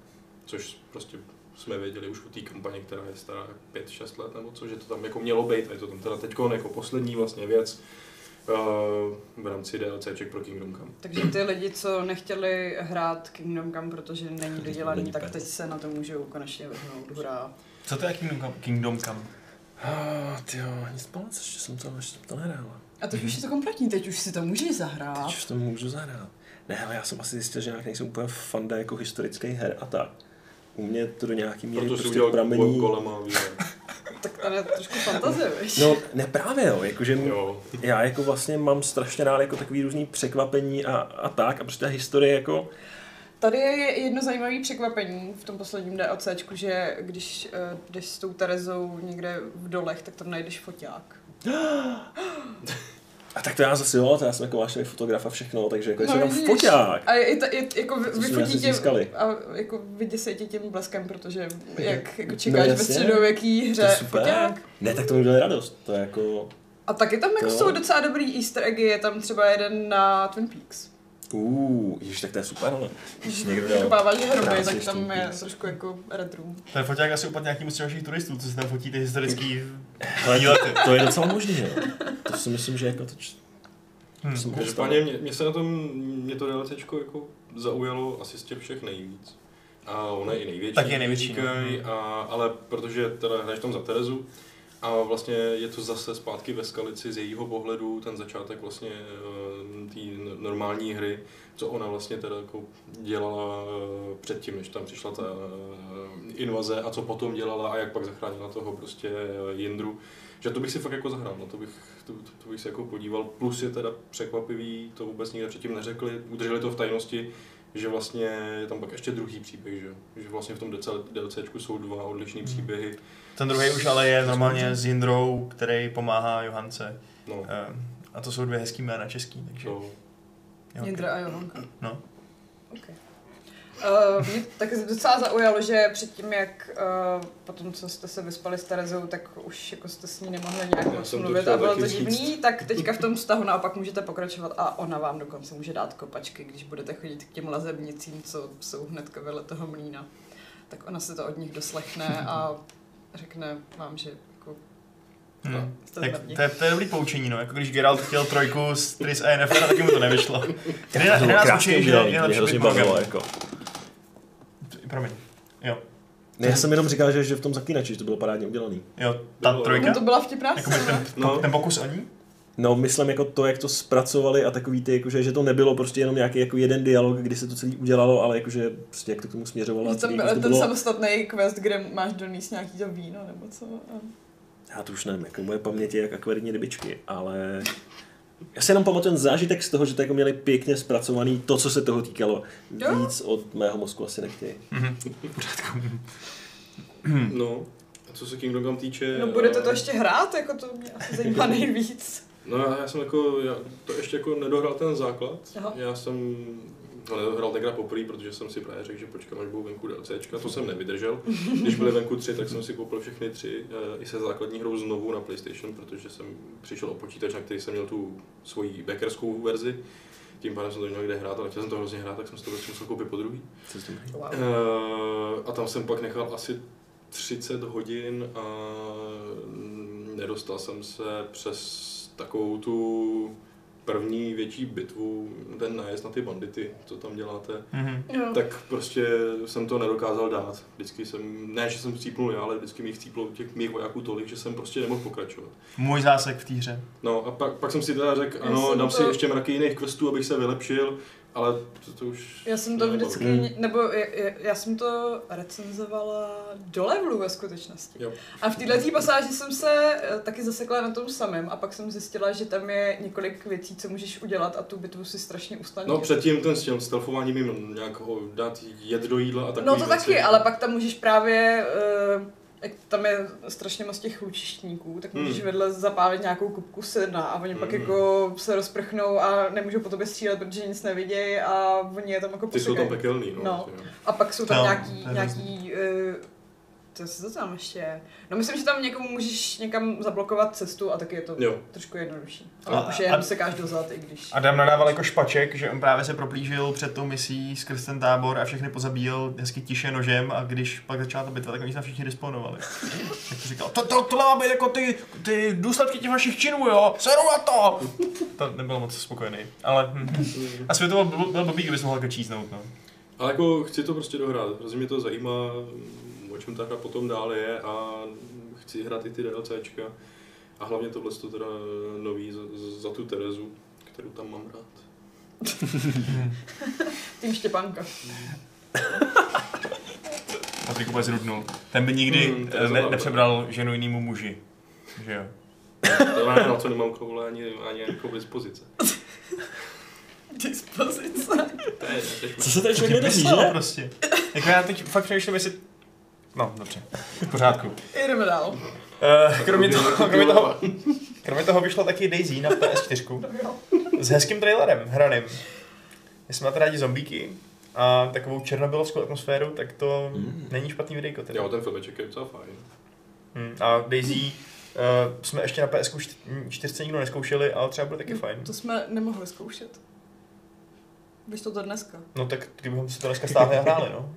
což prostě jsme věděli už o té kampani, která je stará 5-6 let nebo co, že to tam jako mělo být a je to tam teda teď jako poslední vlastně věc v rámci DLCček pro Kingdom Come. Takže ty lidi, co nechtěli hrát Kingdom Come, protože není dodělaný, tak teď se na to můžou konečně vrhnout. Hurá. Co to je Kingdom Come? Kingdom Come? Ah, tyjo, nic moc, ještě jsem to, ještě jsem to nehrál. A teď už je to kompletní, teď už si to můžeš zahrát. Teď už to můžu zahrát. Ne, ale já jsem asi zjistil, že nějak nejsem úplně fanda jako historických her a tak. U mě to do nějaký míry Proto prostě udělal pramení... golema, víš. Tak to je trošku fantazie, víš? No, ne právě jo, jakože Jo. já jako vlastně mám strašně rád jako takový různý překvapení a, a tak a prostě ta historie jako Tady je jedno zajímavé překvapení v tom posledním DLCčku, že když uh, jdeš s tou Terezou někde v dolech, tak tam najdeš foťák. A tak to já zase jo, to já jsem jako vášnivý fotograf a všechno, takže jako No, jsem tam foťák. A je, je, je jako vyfotí tě získali. a jako vyděsej tě tím bleskem, protože jak jako čekáš No ve středověký hře foťák. Ne, tak to mi udělali radost. To je jako... A taky tam jako To- jsou docela dobrý easter eggy, je tam třeba jeden na Twin Peaks. Uh, ježiš, tak to je super, ale. Když Někdo dal vykopáváš hroby, krásný tak tam je trošku jako retro. Ten foťák asi upadl nějakým z těch vašich turistů, co si tam fotí ty historický Ale výlety. to je docela možný, jo. To si myslím, že jako to... č- Hmm. to jsem Každopádně mě, mě se na tom, mě to DLCčko jako zaujalo asi z těch všech nejvíc. A ona je i největší. Tak je největší, no. Říkají, a, ale protože teda hraješ tam za Terezu, a vlastně je to zase zpátky ve Skalici z jejího pohledu, ten začátek vlastně té normální hry, co ona vlastně teda jako dělala eh, předtím, než tam přišla ta eh, invaze a co potom dělala a jak pak zachránila toho prostě eh, Jindru. Že to bych si fakt jako zahrál, no to bych, to, to, to bych se jako podíval. Plus je teda překvapivý, to vůbec nikde předtím neřekli, udrželi to v tajnosti, že vlastně je tam pak ještě druhý příběh, že, že vlastně v tom DC, DLCčku jsou dva odlišné příběhy. Ten druhý už ale je normálně s Jindrou, který pomáhá Johance. No, Eh, A to jsou dvě hezký jména český, takže... jo. Jindra a Johanka. No. Okay. Uh, mě taky docela zaujalo, že předtím, jak uh, potom, co jste se vyspali s Terezou, tak už jako jste s ní nemohli nějak moc to mluvit a bylo to divný, říct. tak teďka v tom vztahu naopak můžete pokračovat a ona vám dokonce může dát kopačky, když budete chodit k těm lazebnicím, co jsou hnedka vedle toho mlína. Tak ona se to od nich doslechne a řekne vám, že jako Hmm. jste Tak to je, to je dobrý poučení, no. Jako když Geralt chtěl trojku s Tris a Yennefer, taky mu to nevyšlo. To kde bylo nás učí, že je to hrozně bavilo, jako. Promiň. Jo, Ne, já jsem jenom říkal, že, že v tom zaklínači že to bylo parádně udělaný. jo, ta Bylo. trojka, No to byla vtipná jako ten. No. ten pokus o ní? No, myslím jako to, jak to zpracovali a takový ty, jakože, že to nebylo prostě jenom nějaký jako jeden dialog, kdy se to celý udělalo, ale jakože prostě jak to k tomu směřovalo. a Že tam celý, byl to ten bylo, samostatný quest, kde máš donést nějaký to víno nebo co. A... já to už nevím, jako moje paměť je jak akvarijní rybičky, ale já si jenom pamatuju ten zážitek z toho, že to jako měli pěkně zpracovaný to, co se toho týkalo. Jo. Víc od mého mozku asi nechtějí. Mhm. V pořádku. no. A co se Kingdom Come týče... No budete to eh, ještě hrát, jako to mě asi zajímá nejvíc. No já, já jsem jako, já to ještě jako nedohrál ten základ. Aha. Já jsem to nedohrál tenkrát poprvé, protože jsem si právě řekl, že počkám, až budou venku DLCčka, to jsem nevydržel. Když byly venku tři, tak jsem si koupil všechny tři, eh, i se základní hrou znovu na PlayStation, protože jsem přišel o počítač, na který jsem měl tu svoji backerskou verzi. Tím pádem jsem to neměl kde hrát, ale chtěl jsem to hrozně hrát, tak jsem si to prostě musel koupit po druhý. Co s tím? Wow. Eh, a tam jsem pak nechal asi 30 hodin a mm, nedostal jsem se přes takovou tu první větší bitvu, ten nájezd na ty bandity, co tam děláte, Mhm. Jo. tak prostě jsem to nedokázal dát. Vždycky jsem, ne, že jsem chcípnul já, ale vždycky mi chcíplo těch mých vojáků tolik, že jsem prostě nemohl pokračovat. Můj zásek v té hře. No a pak, pak jsem si teda řekl, ano, dám to- si ještě mraky jiných questů, abych se vylepšil, ale to, to už... Já jsem to vždycky, Hmm. nebo já, já- já jsem to recenzovala do levelu ve skutečnosti. Jo. A v této pasáži jsem se eh, taky zasekla na tom samém a pak jsem zjistila, že tam je několik věcí, co můžeš udělat a tu bitvu si strašně usnadní. No předtím ten s tím stealthováním jim nějak dát jet do jídla a takové No to taky, ale pak tam můžeš právě, uh, jak tam je strašně moc těch lučištníků, tak můžeš Hmm. vedle zapálit nějakou kupku sedna a oni pak Hmm. jako se rozprchnou a nemůžou po tobě střílet, protože nic nevidějí a oni je tam jako Ty jsou tam pekelný, no. No. A pak jsou tam No, nějaký, nějaký uh, co se to tam ještě je? No myslím, že tam někomu můžeš někam zablokovat cestu a taky je to Jo. trošku jednodušší. A- Ale už je a- jenom sekáš dozad, i když... Adam nadával jako špaček, že on právě se proplížil před tou misí skrz ten tábor a všechny pozabíjel hezky tiše nožem a když pak začala ta bitva, tak oni se tam všichni disponovali. Tak to říkal, to, to, tohle má být jako ty, ty důsledky těch vašich činů, jo, seru na to! To nebyl moc spokojený, ale hm. a světovo byl, byl blbý, kdybys mohl jako čísnout, no. Ale jako chci to prostě dohrát, hrozně mě to zajímá, čem ta hra potom dál je a chci hrát i ty DLCčka. A hlavně tohle to teda nový za, za tu Terezu, kterou tam mám rád. Tým Štěpánka. Patrik úplně zrudnul. Ten by nikdy Hmm, ne, nepřebral ženu jinému muži. Že jo. To ne, na to nemám koule ani, ani jako dispozice. Dispozice. To Co se tady člověk že? prostě. Jako já teď fakt přemýšlím, jestli... No, dobře. V pořádku. Jdeme dál. Uh, kromě, toho, kromě, toho, kromě toho vyšlo taky Daisy na PS4 s hezkým trailerem hraným. Jestli máte rádi zombíky a takovou černobylovskou atmosféru, tak to Mm. není špatný videjko. Jo, ten filmeček je docela fajn. Hmm. A Daisy uh, jsme ještě na PS 4 nikdo neskoušeli, ale třeba bude taky fajn. To jsme nemohli zkoušet. Vyšlo to dneska. No tak kdybychom si to dneska stáhli a hráli, no.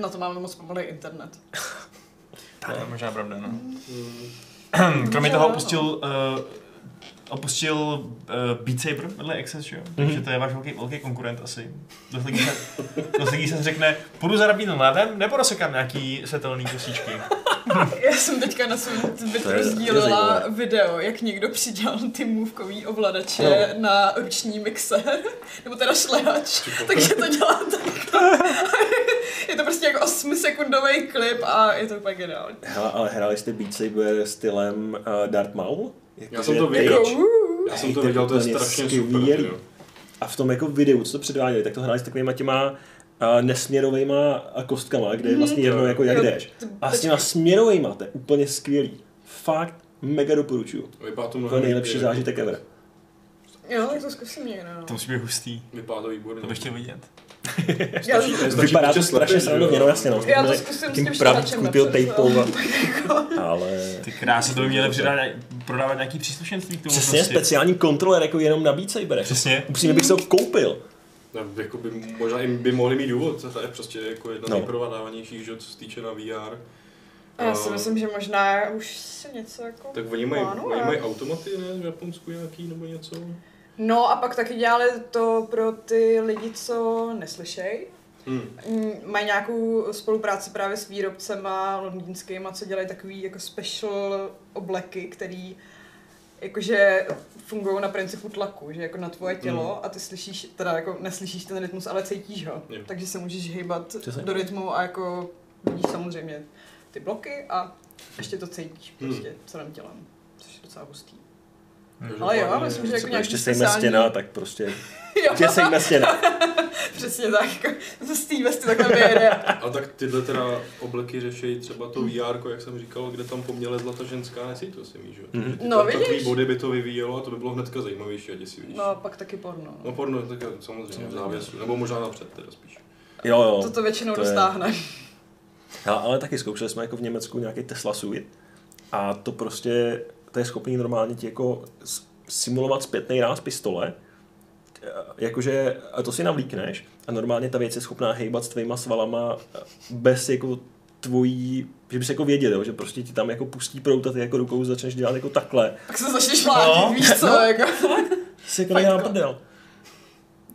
Na to máme moc pomalý internet. To je možná pravda, no. Mm. Kromě toho opustil, uh, opustil uh, Beat Saber vedle Access, že jo? Takže to je váš velký, velký konkurent asi. Dost lidí, se, dost lidí se řekne, půjdu za Rabínem Ládem, nebo rozsekám nějaký světelný kosíčky. Já jsem teďka na svém Twitteru je- to je sdílela video, jak někdo přidělal ty můvkový ovladače No. na ruční mixér, nebo teda šlehač, takže to dělá takto. je to prostě jako 8 sekundový klip a je to úplně geniální. Hele, ale hráli jste Beat Saber stylem uh, Darth Maul? Já jsem to viděl. Jako, uh, Já jsem to viděl, to je strašně skvělý. super. A v tom jako videu, co to předváděli, tak to hráli s takovýma těma uh, nesměrovejma kostkama, kde je vlastně Mhm. jedno, jako jak jdeš. A s těma směrovejma, to je úplně skvělý. Fakt mega doporučuju. Vypadá to mnohem nejlepší zážitek ever. Jo, tak to zkusím někdo. No. To musí být hustý. Vypadá to výborně. To bych chtěl vidět. Já, Stačí- stačí Vypadá to strašně srandovně, no jasně no. já to zkusím s tím napřed, tejpou a... no. Ale... Ty krásy, to by měli přidat, prodávat nějaký příslušenství k tomu Přesně, prostě. speciální kontroler jako jenom na Beat Saber. Přesně. Upřímně bych se ho koupil. No, jako by, možná i by mohli mít důvod, to je prostě jako jedna z No. nejprodávanějších, že co se týče na VR. A já si A- myslím, že možná už se něco jako Tak oni mají, oni mají automaty, ne, v Japonsku nějaký nebo něco? No a pak taky dělali to pro ty lidi, co neslyšej. Hmm. Mm, Mají nějakou spolupráci právě s výrobcema londýnskýma, co dělají takový jako special obleky, který jakože fungují na principu tlaku, že jako na tvoje tělo a ty slyšíš, teda jako neslyšíš ten rytmus, ale cítíš ho. Jo. Takže se můžeš hýbat Přesně. do rytmu a jako vidíš samozřejmě ty bloky a ještě to cítíš Hmm. prostě celým tělem, což je docela hustý. Takže Ale jo, myslím, že jako to nějaký ještě sejme speciální- stěna, tak prostě... Jo, Tě sejme stěna. přesně tak, jako to z té vesty takhle vyjede. Ale tak tyhle teda obleky řeší třeba to VR, jak jsem říkal, kde tam poměle zlata ženská nesí to si že jo? Mhm. Takže ty No, tam vidíš. Takový body by to vyvíjelo a to by bylo hnedka zajímavější a děsivější. No a pak taky porno. No porno, tak samozřejmě v závěsu, nebo možná napřed teda spíš. Jo, jo. To to většinou to je- dostáhne. Ale, ale taky zkoušeli jsme jako v Německu nějaký Tesla Suite a to prostě, to je schopný normálně ti jako simulovat zpětný ráz pistole, Eh, jakože a to si navlíkneš a normálně ta věc je schopná hejbat s tvýma svalama eh, bez jako tvojí, že bys jako věděl, že prostě ti tam jako pustí prout a ty jako rukou začneš dělat jako takhle. Tak se začneš mlátit, No. víš co, No. jako. Si jako jako. prdel.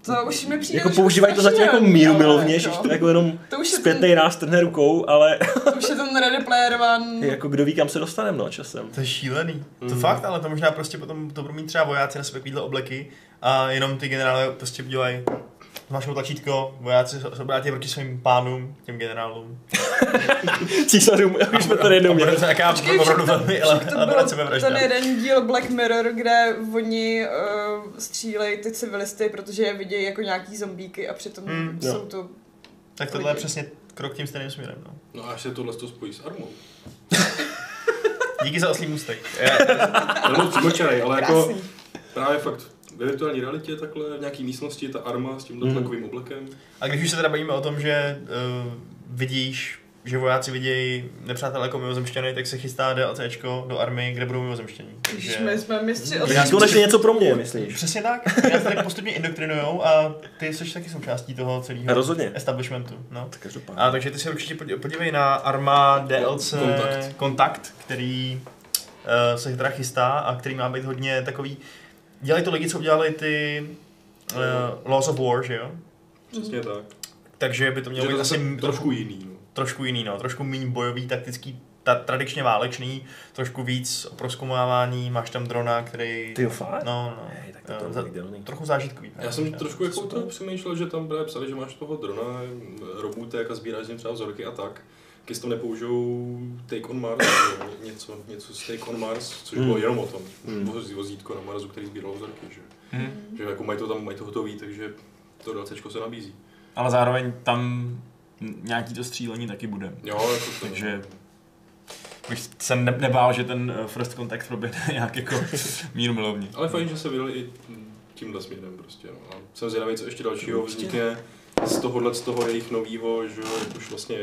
To už mi přijde Jako používají to zatím jako míru milovně, že jako, to jako jenom To už je zpětný ráz trhne rukou, ale To už je ten Ready Player One. jako kdo ví, kam se dostaneme no časem. To je šílený. To Mhm. fakt, ale to možná prostě potom to budou mít třeba vojáci na sebe takovýhle obleky a jenom ty generále prostě udělají zmáčknou tlačítko, vojáci se obrátí proti svým pánům, těm generálům. Císařům, už jsme to jednou měli. to nějaká Počkej, opravdu však to- velmi sebevražda. ten jeden díl Black Mirror, kde oni uh, střílejí ty civilisty, protože je vidějí jako nějaký zombíky a přitom Hmm, jsou jo. to... Tak tohle je přesně krok tím stejným směrem. No. No a až se tohle to spojí s armou. Díky za oslý můstek. Nebo přímočarej, ale jako právě fakt ve virtuální realitě takhle v nějaký místnosti ta arma s tímhle Mhm. tlakovým oblekem. A když už se teda bavíme o tom, že uh, vidíš, že vojáci vidějí nepřátelé jako mimozemšťany, tak se chystá DLCčko do army, kde budou mimozemšťaní. Když my jsme mistři Takže- Tak konečně něco pro mě, myslíš? Přesně tak. Já se tak postupně indoktrinujou a ty jsi taky součástí toho celého Rozhodně. establishmentu. No. Tak každopádně. A takže ty se určitě podí- podívej na Arma DLC Kontakt. Kontakt který uh, se teda chystá a který má být hodně takový... Dělají to lidi, co udělali ty uh, Laws of War, že jo? Přesně tak. Takže by to mělo Že být to asi zase trošku, trošku jiný. No. trošku jiný, no. Trošku méně bojový, taktický, ta, tradičně válečný, trošku víc o proskumovávání, máš tam drona, který... Ty jo, fakt? No, no. Hej, tak to, Eh, to za-. Trochu zážitkový. Já jsem trošku jako to přemýšlel, že tam právě psali, že máš toho drona, robůtek a sbíráš z něm třeba vzorky a tak. Když to nepoužijou Take on Mars, nebo něco, něco z Take on Mars, což Hmm. bylo jenom o tom. Hmm. Vozí- Vozítko na Marsu, který sbíral vzorky, že? Hm. Že jako mají to tam, mají to hotový, takže to DLCčko se nabízí. ale zároveň tam nějaký to střílení taky bude. Jo, jako to. Takže bych se ne- nebál, že ten eh, first contact proběhne nějak jako míru milovně. Ale fajn, že se vydali i tímhle směrem prostě. No. A jsem zvědavý, co ještě dalšího vznikne z tohohle, z toho jejich novýho, že už vlastně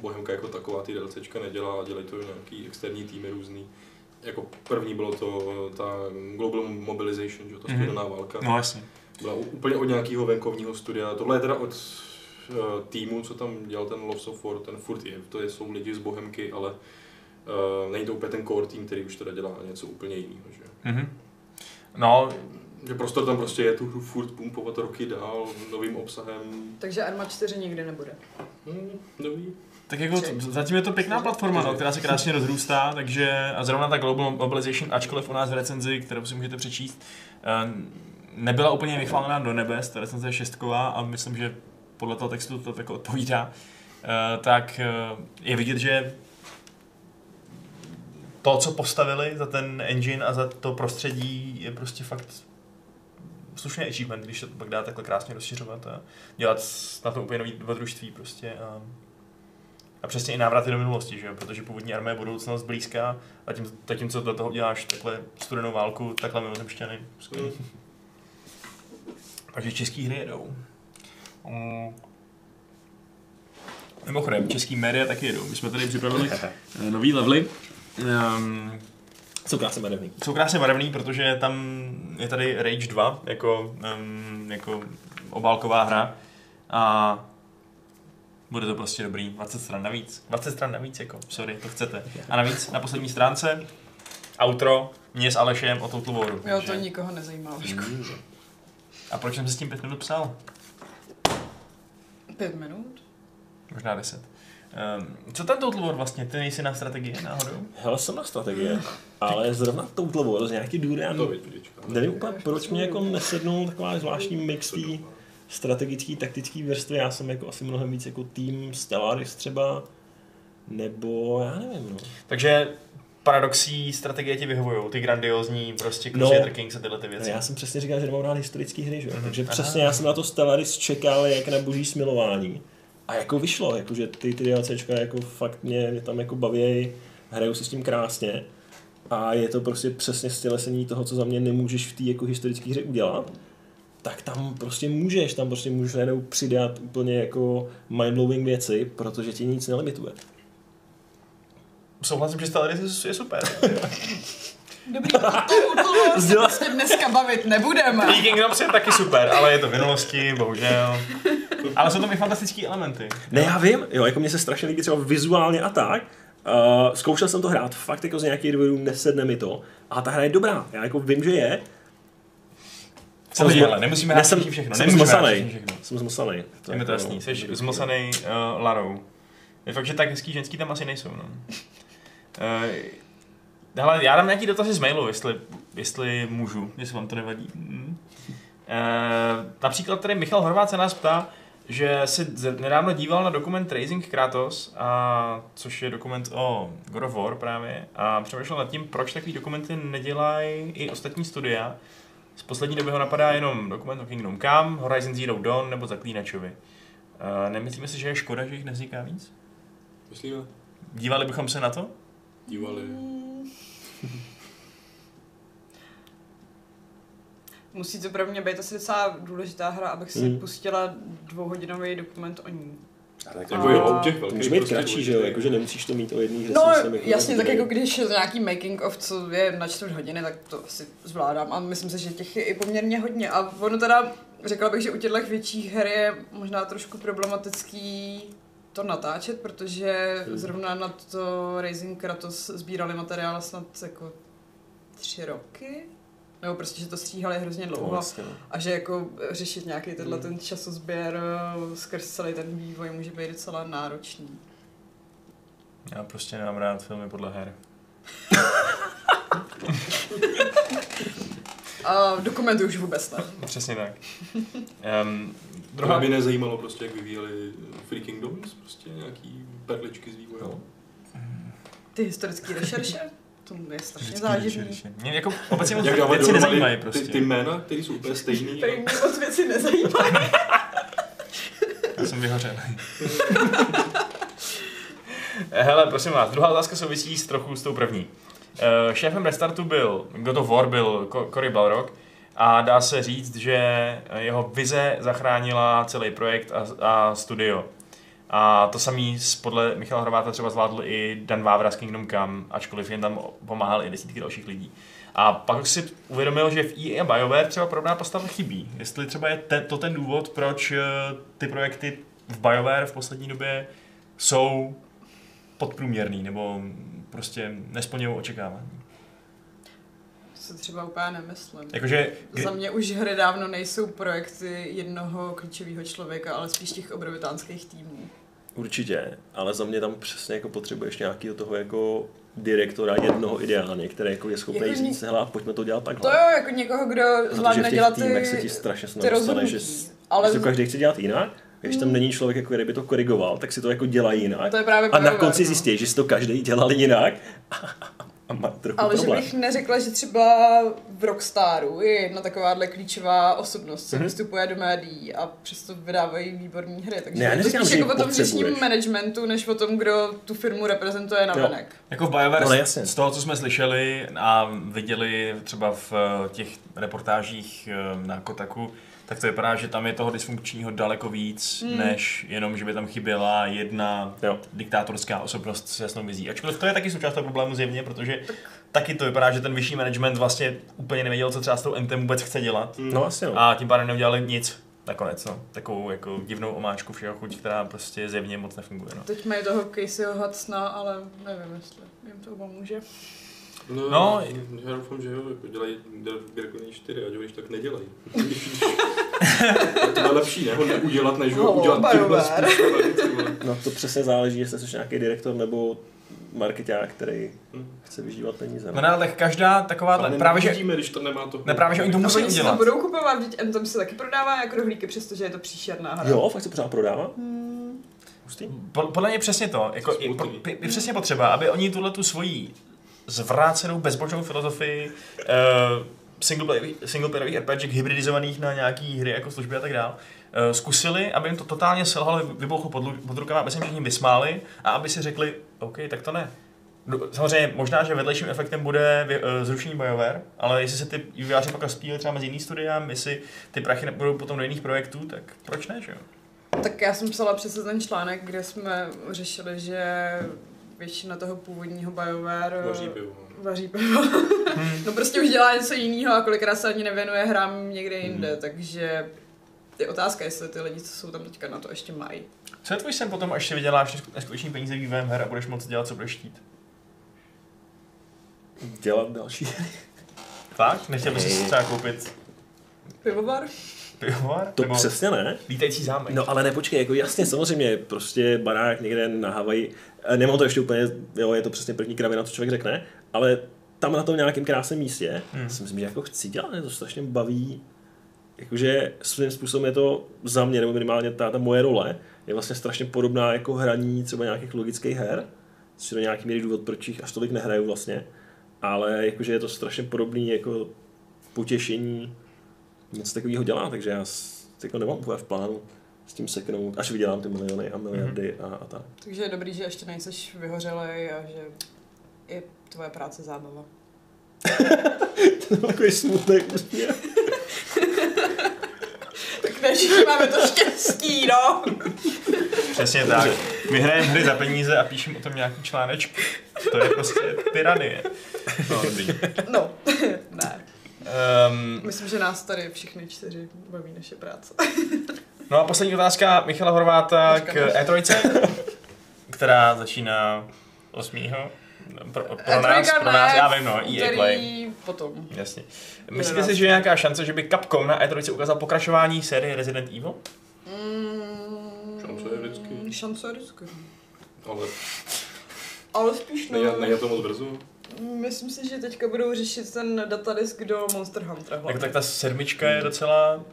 Bohemka jako taková ty DLCčka nedělá, dělají to nějaký externí týmy různý. Jako první bylo to ta Global Mobilization, že jo, ta Mhm. studená válka. No jasně. Byla úplně od nějakého venkovního studia. Tohle je teda od uh, týmu, co tam dělal ten Loves of War, ten furt je. To je, jsou lidi z Bohemky, ale uh, není to úplně ten core tým, který už teda dělá něco úplně jiného. Že? Mhm. No, že prostor tam prostě je tu hru furt pumpovat roky dál novým obsahem. Takže Arma 4 nikdy nebude. Hmm, nový. Tak jako zatím je to pěkná platforma, no, která se krásně rozrůstá, takže a zrovna ta Global Mobilization, ačkoliv u nás v recenzi, kterou si můžete přečíst, eh, nebyla úplně vychválená do nebes, ta recenze je šestková a myslím, že podle toho textu to tak odpovídá, eh, tak eh, je vidět, že to, co postavili za ten engine a za to prostředí, je prostě fakt slušný achievement, když se to pak dá takhle krásně rozšiřovat a dělat na to úplně nový dobrodružství prostě. A, a přesně i návraty do minulosti, že jo? protože původní armie je budoucnost blízká a tím, zatímco do toho děláš takhle studenou válku, takhle mimozemšťany. skvělý. Takže český hry jedou. Mm. Mimochodem, český média taky jedou. My jsme tady připravili nový levely. Um, Jsou krásně barevný. jsou krásně barevný, protože tam je tady Rage 2 jako, um, jako obálková hra a bude to prostě dobrý. 20 stran navíc. 20 stran navíc, jako, sorry, to chcete. A navíc na poslední stránce outro mě s Alešem o Total Waru. Jo, to takže- nikoho nezajímá. Vašku. A proč jsem se s tím pět minut psal? Pět minut? Možná 10. Um, co ten Total War vlastně? Ty nejsi na strategie náhodou? Hele, jsem na strategie, ale zrovna Total War z nějaký vidíčka. nevím úplně, proč mě jako nesednul taková zvláštní mix té strategický, taktický vrstvy. Já jsem jako asi mnohem víc jako tým Stellaris třeba, nebo já nevím, no. Takže paradoxí strategie ti vyhovují, ty grandiozní prostě No. Crusader Kings a tyhle ty věci. Já jsem přesně říkal, že nemám rád historické hry, že? jo? Mhm. takže Aha. přesně já jsem na to Stellaris čekal jak na boží smilování. A jako vyšlo, jakože ty, ty DLCčka jako fakt mě, mě tam jako baví, hraju si s tím krásně. A je to prostě přesně stělesení toho, co za mě nemůžeš v té jako historické hře udělat. Tak tam prostě můžeš, tam prostě můžeš najednou přidat úplně jako mindblowing věci, protože ti nic nelimituje. Souhlasím, že Stellaris je super. Dobrý, to se prostě dneska bavit nebudeme. Lee Kingdoms je taky super, ale je to v minulosti, bohužel. Ale jsou tam i fantastické elementy. Ne, já vím, jo, jako mě se strašně líbí třeba vizuálně a tak. Uh, zkoušel jsem to hrát, fakt jako z nějakých důvodů nesedne mi to. A ta hra je dobrá, já jako vím, že je. Jsem zmo- ale nemusíme Ne, hrát jsem- všechno. jsem zmosanej. Jsem zmosaný. Je mi to jako, jasný, no, jsi zmosanej uh, Larou. Je fakt, že tak hezký ženský tam asi nejsou, no. Uh, hele, já dám nějaký dotazy z mailu, jestli, jestli můžu, jestli vám to nevadí. Mm. Uh, například tady Michal Horvát se nás ptá, že si z- nedávno díval na dokument Raising Kratos, a, což je dokument o God of War právě, a přemýšlel nad tím, proč takový dokumenty nedělají i ostatní studia. Z poslední doby ho napadá jenom dokument o Kingdom Come, Horizon Zero Dawn nebo Zaklínačovi. Uh, nemyslíme si, že je škoda, že jich nevzniká víc? Myslíme? Dívali bychom se na to? Dívali. Musí to pro mě být asi docela důležitá hra, abych si Mm. pustila dvouhodinový dokument o ní. Tak Jako jo, těch velkých Může být prostě kratší, že jo, jakože nemusíš to mít o jedný hře. No myslím, jasně, tak jako když je nějaký making of, co je na čtvrt hodiny, tak to asi zvládám a myslím si, že těch je i poměrně hodně a ono teda, řekla bych, že u těchto větších her je možná trošku problematický to natáčet, protože Hmm. zrovna na to Raising Kratos sbírali materiál snad jako tři roky, nebo prostě, že to stříhali hrozně To dlouho vlastně, no. a že jako řešit nějaký tenhle Hmm. ten časozběr eh, skrz celý ten vývoj může být docela náročný. Já prostě nemám rád filmy podle her. A dokumenty už vůbec ne. Přesně tak. Um, Druhá druhá, by nezajímalo prostě, jak vyvíjeli Free Kingdoms, prostě nějaký perličky z vývoje. No. Ty historické rešerše, to je strašně záživný. Mě jako obecně moc věci dohromady nezajímají ty, prostě. ty jména, které jsou úplně stejný. Tady mě moc věci nezajímají. Já jsem vyhořený. Hele, prosím vás, druhá otázka souvisí s trochu s tou první. Eh, Šéfem Restartu byl, God of War byl Co- Cory Balrog a dá se říct, že jeho vize zachránila celý projekt a, a studio. A to samý podle Michala Horváta třeba zvládl i Dan Vávra z Kingdom Come, ačkoliv jen tam pomáhal i desítky dalších lidí. A pak si uvědomil, že v EA a BioWare třeba podobná postava chybí. Jestli třeba je ten, to ten důvod, proč eh, ty projekty v BioWare v poslední době jsou podprůměrný nebo prostě nesplňují očekávání. Se třeba úplně nemyslím. Jakože, kdy, Za mě už hry dávno nejsou projekty jednoho klíčového člověka, ale spíš těch obrovitánských týmů. Určitě, ale za mě tam přesně jako potřebuješ nějakého toho jako direktora jednoho ideálně, který jako je schopný Jako říct, hele, pojďme to dělat To takhle. jo, jako někoho, kdo zvládne dělat týmech se ti ty, strašně ty snadno stane, že, Ale že to každý chce dělat jinak, když tam není člověk, jako, který by to korigoval, tak si to jako dělá jinak. to je právě A na konci no. zjistí, že si to každý dělal jinak a má trochu Ale že problém. bych neřekla, že třeba v Rockstaru je jedna takováhle klíčová osobnost, co Mhm. vystupuje do médií a přesto vydávají výborné hry. Takže Ne, já je to neříkám, spíš že jako o tom vnitřním managementu, než o tom, kdo tu firmu reprezentuje na venek. Jako v BioWare, No, jasně. z toho, co jsme slyšeli a viděli třeba v eh, těch reportážích eh, na Kotaku, tak to vypadá, že tam je toho dysfunkčního daleko víc, mm. než jenom, že by tam chyběla jedna Jo. diktátorská osobnost s jasnou vizí. Ačkoliv to je taky součást toho problému zjevně, protože taky to vypadá, že ten vyšší management vlastně úplně nevěděl, co třeba s tou Entem vůbec chce dělat. No asi jo. A tím pádem neudělali nic nakonec, no. Takovou jako divnou omáčku všeho chuť, která prostě zjevně moc nefunguje, no. Teď mají toho Caseyho Hudsona, ale nevím, jestli jim to pomůže. No, No, já doufám, že jo, jako dělají Gear 4, ať ho když tak nedělají. to je lepší, ne? Ho neudělat, než ho Halo, udělat tímhle způsobem. No to přesně záleží, jestli jsi nějaký direktor nebo marketák, který Hm. chce vyžívat peníze. No, ne, ale tak každá taková, Ale právě že, když to nemá to. ne, právě, že oni to musí oni si to budou kupovat, teď Anthem se taky prodává jako rohlíky, přestože je to příšerná hra. Jo, fakt se pořád prodává? Hmm. Hustý. Podle mě přesně to. Jako, je, je, je přesně potřeba, aby oni tuhle tu svoji zvrácenou bezbožnou filozofii uh, singleplayerových single hybridizovaných na nějaký hry jako služby a tak dál, uh, zkusili, aby jim to totálně selhalo, vybouchlo pod, pod rukama, aby se jim vysmáli a aby si řekli, OK, tak to ne. No, Samozřejmě možná, že vedlejším efektem bude eh, zrušení BioWare, ale jestli se ty vývojáři pak rozpílí třeba mezi jiný studia, jestli ty prachy budou potom do jiných projektů, tak proč ne, že jo? Tak já jsem psala přesně ten článek, kde jsme řešili, že většina toho původního BioWare Vaří pivo. vaří pivo. Hmm. no prostě už dělá něco jiného a kolikrát se ani nevěnuje hrám někde jinde, Hmm. takže je otázka, jestli ty lidi, co jsou tam teďka na to ještě mají. Co je tvůj sen potom, až si vyděláš nesku- neskutečný peníze vývojem her a budeš moct dělat, co budeš chtít? Dělat další hry. Fakt? Nechtěl bys si Hej. třeba koupit Pivovar? pivovar? To Nebo přesně ne. lítající zámek? No ale nepočkej, jako jasně, samozřejmě, prostě barák někde na Havaji, eh, nemám to ještě úplně, jo, je to přesně první kravina, co člověk řekne, ale tam na tom nějakém krásném místě, Hmm. si myslím, že jako chci dělat, mě to strašně baví, jakože svým způsobem je to za mě, nebo minimálně ta, ta moje role, je vlastně strašně podobná jako hraní třeba nějakých logických her, což je do nějaký míry důvod, proč jich až tolik nehraju vlastně, ale jakože je to strašně podobný jako potěšení něco takového dělá, takže já jako nemám úplně v plánu s tím seknout, až vydělám ty miliony a miliardy a, a tak. Takže je dobrý, že ještě nejseš vyhořelej a že je tvoje práce zábava. To byl takový smutný úsměv. Tak ne, všichni máme to štěstí, no. Přesně tak. Vyhrajeme hry za peníze a píšem o tom nějaký článečky. To je prostě tyranie. No, dobrý. No, ne. Um, Myslím, že nás tady všichni čtyři baví naše práce. No a poslední otázka Michala Horváta k Počkej. E3, která začíná 8. Pro, pro E3 nás, pro nás, ne, já vím, no, EA Play. Potom. Jasně. Myslíte si, že je nějaká šance, že by Capcom na E3 ukázal pokračování série Resident Evil? Mm, Šance je vždycky. Šance je vždycky. Ale Ale spíš no. nejde, nejde to moc brzo. Myslím si, že teďka budou řešit ten datadisk do Monster Huntera. Tak, tak ta sedmička je docela...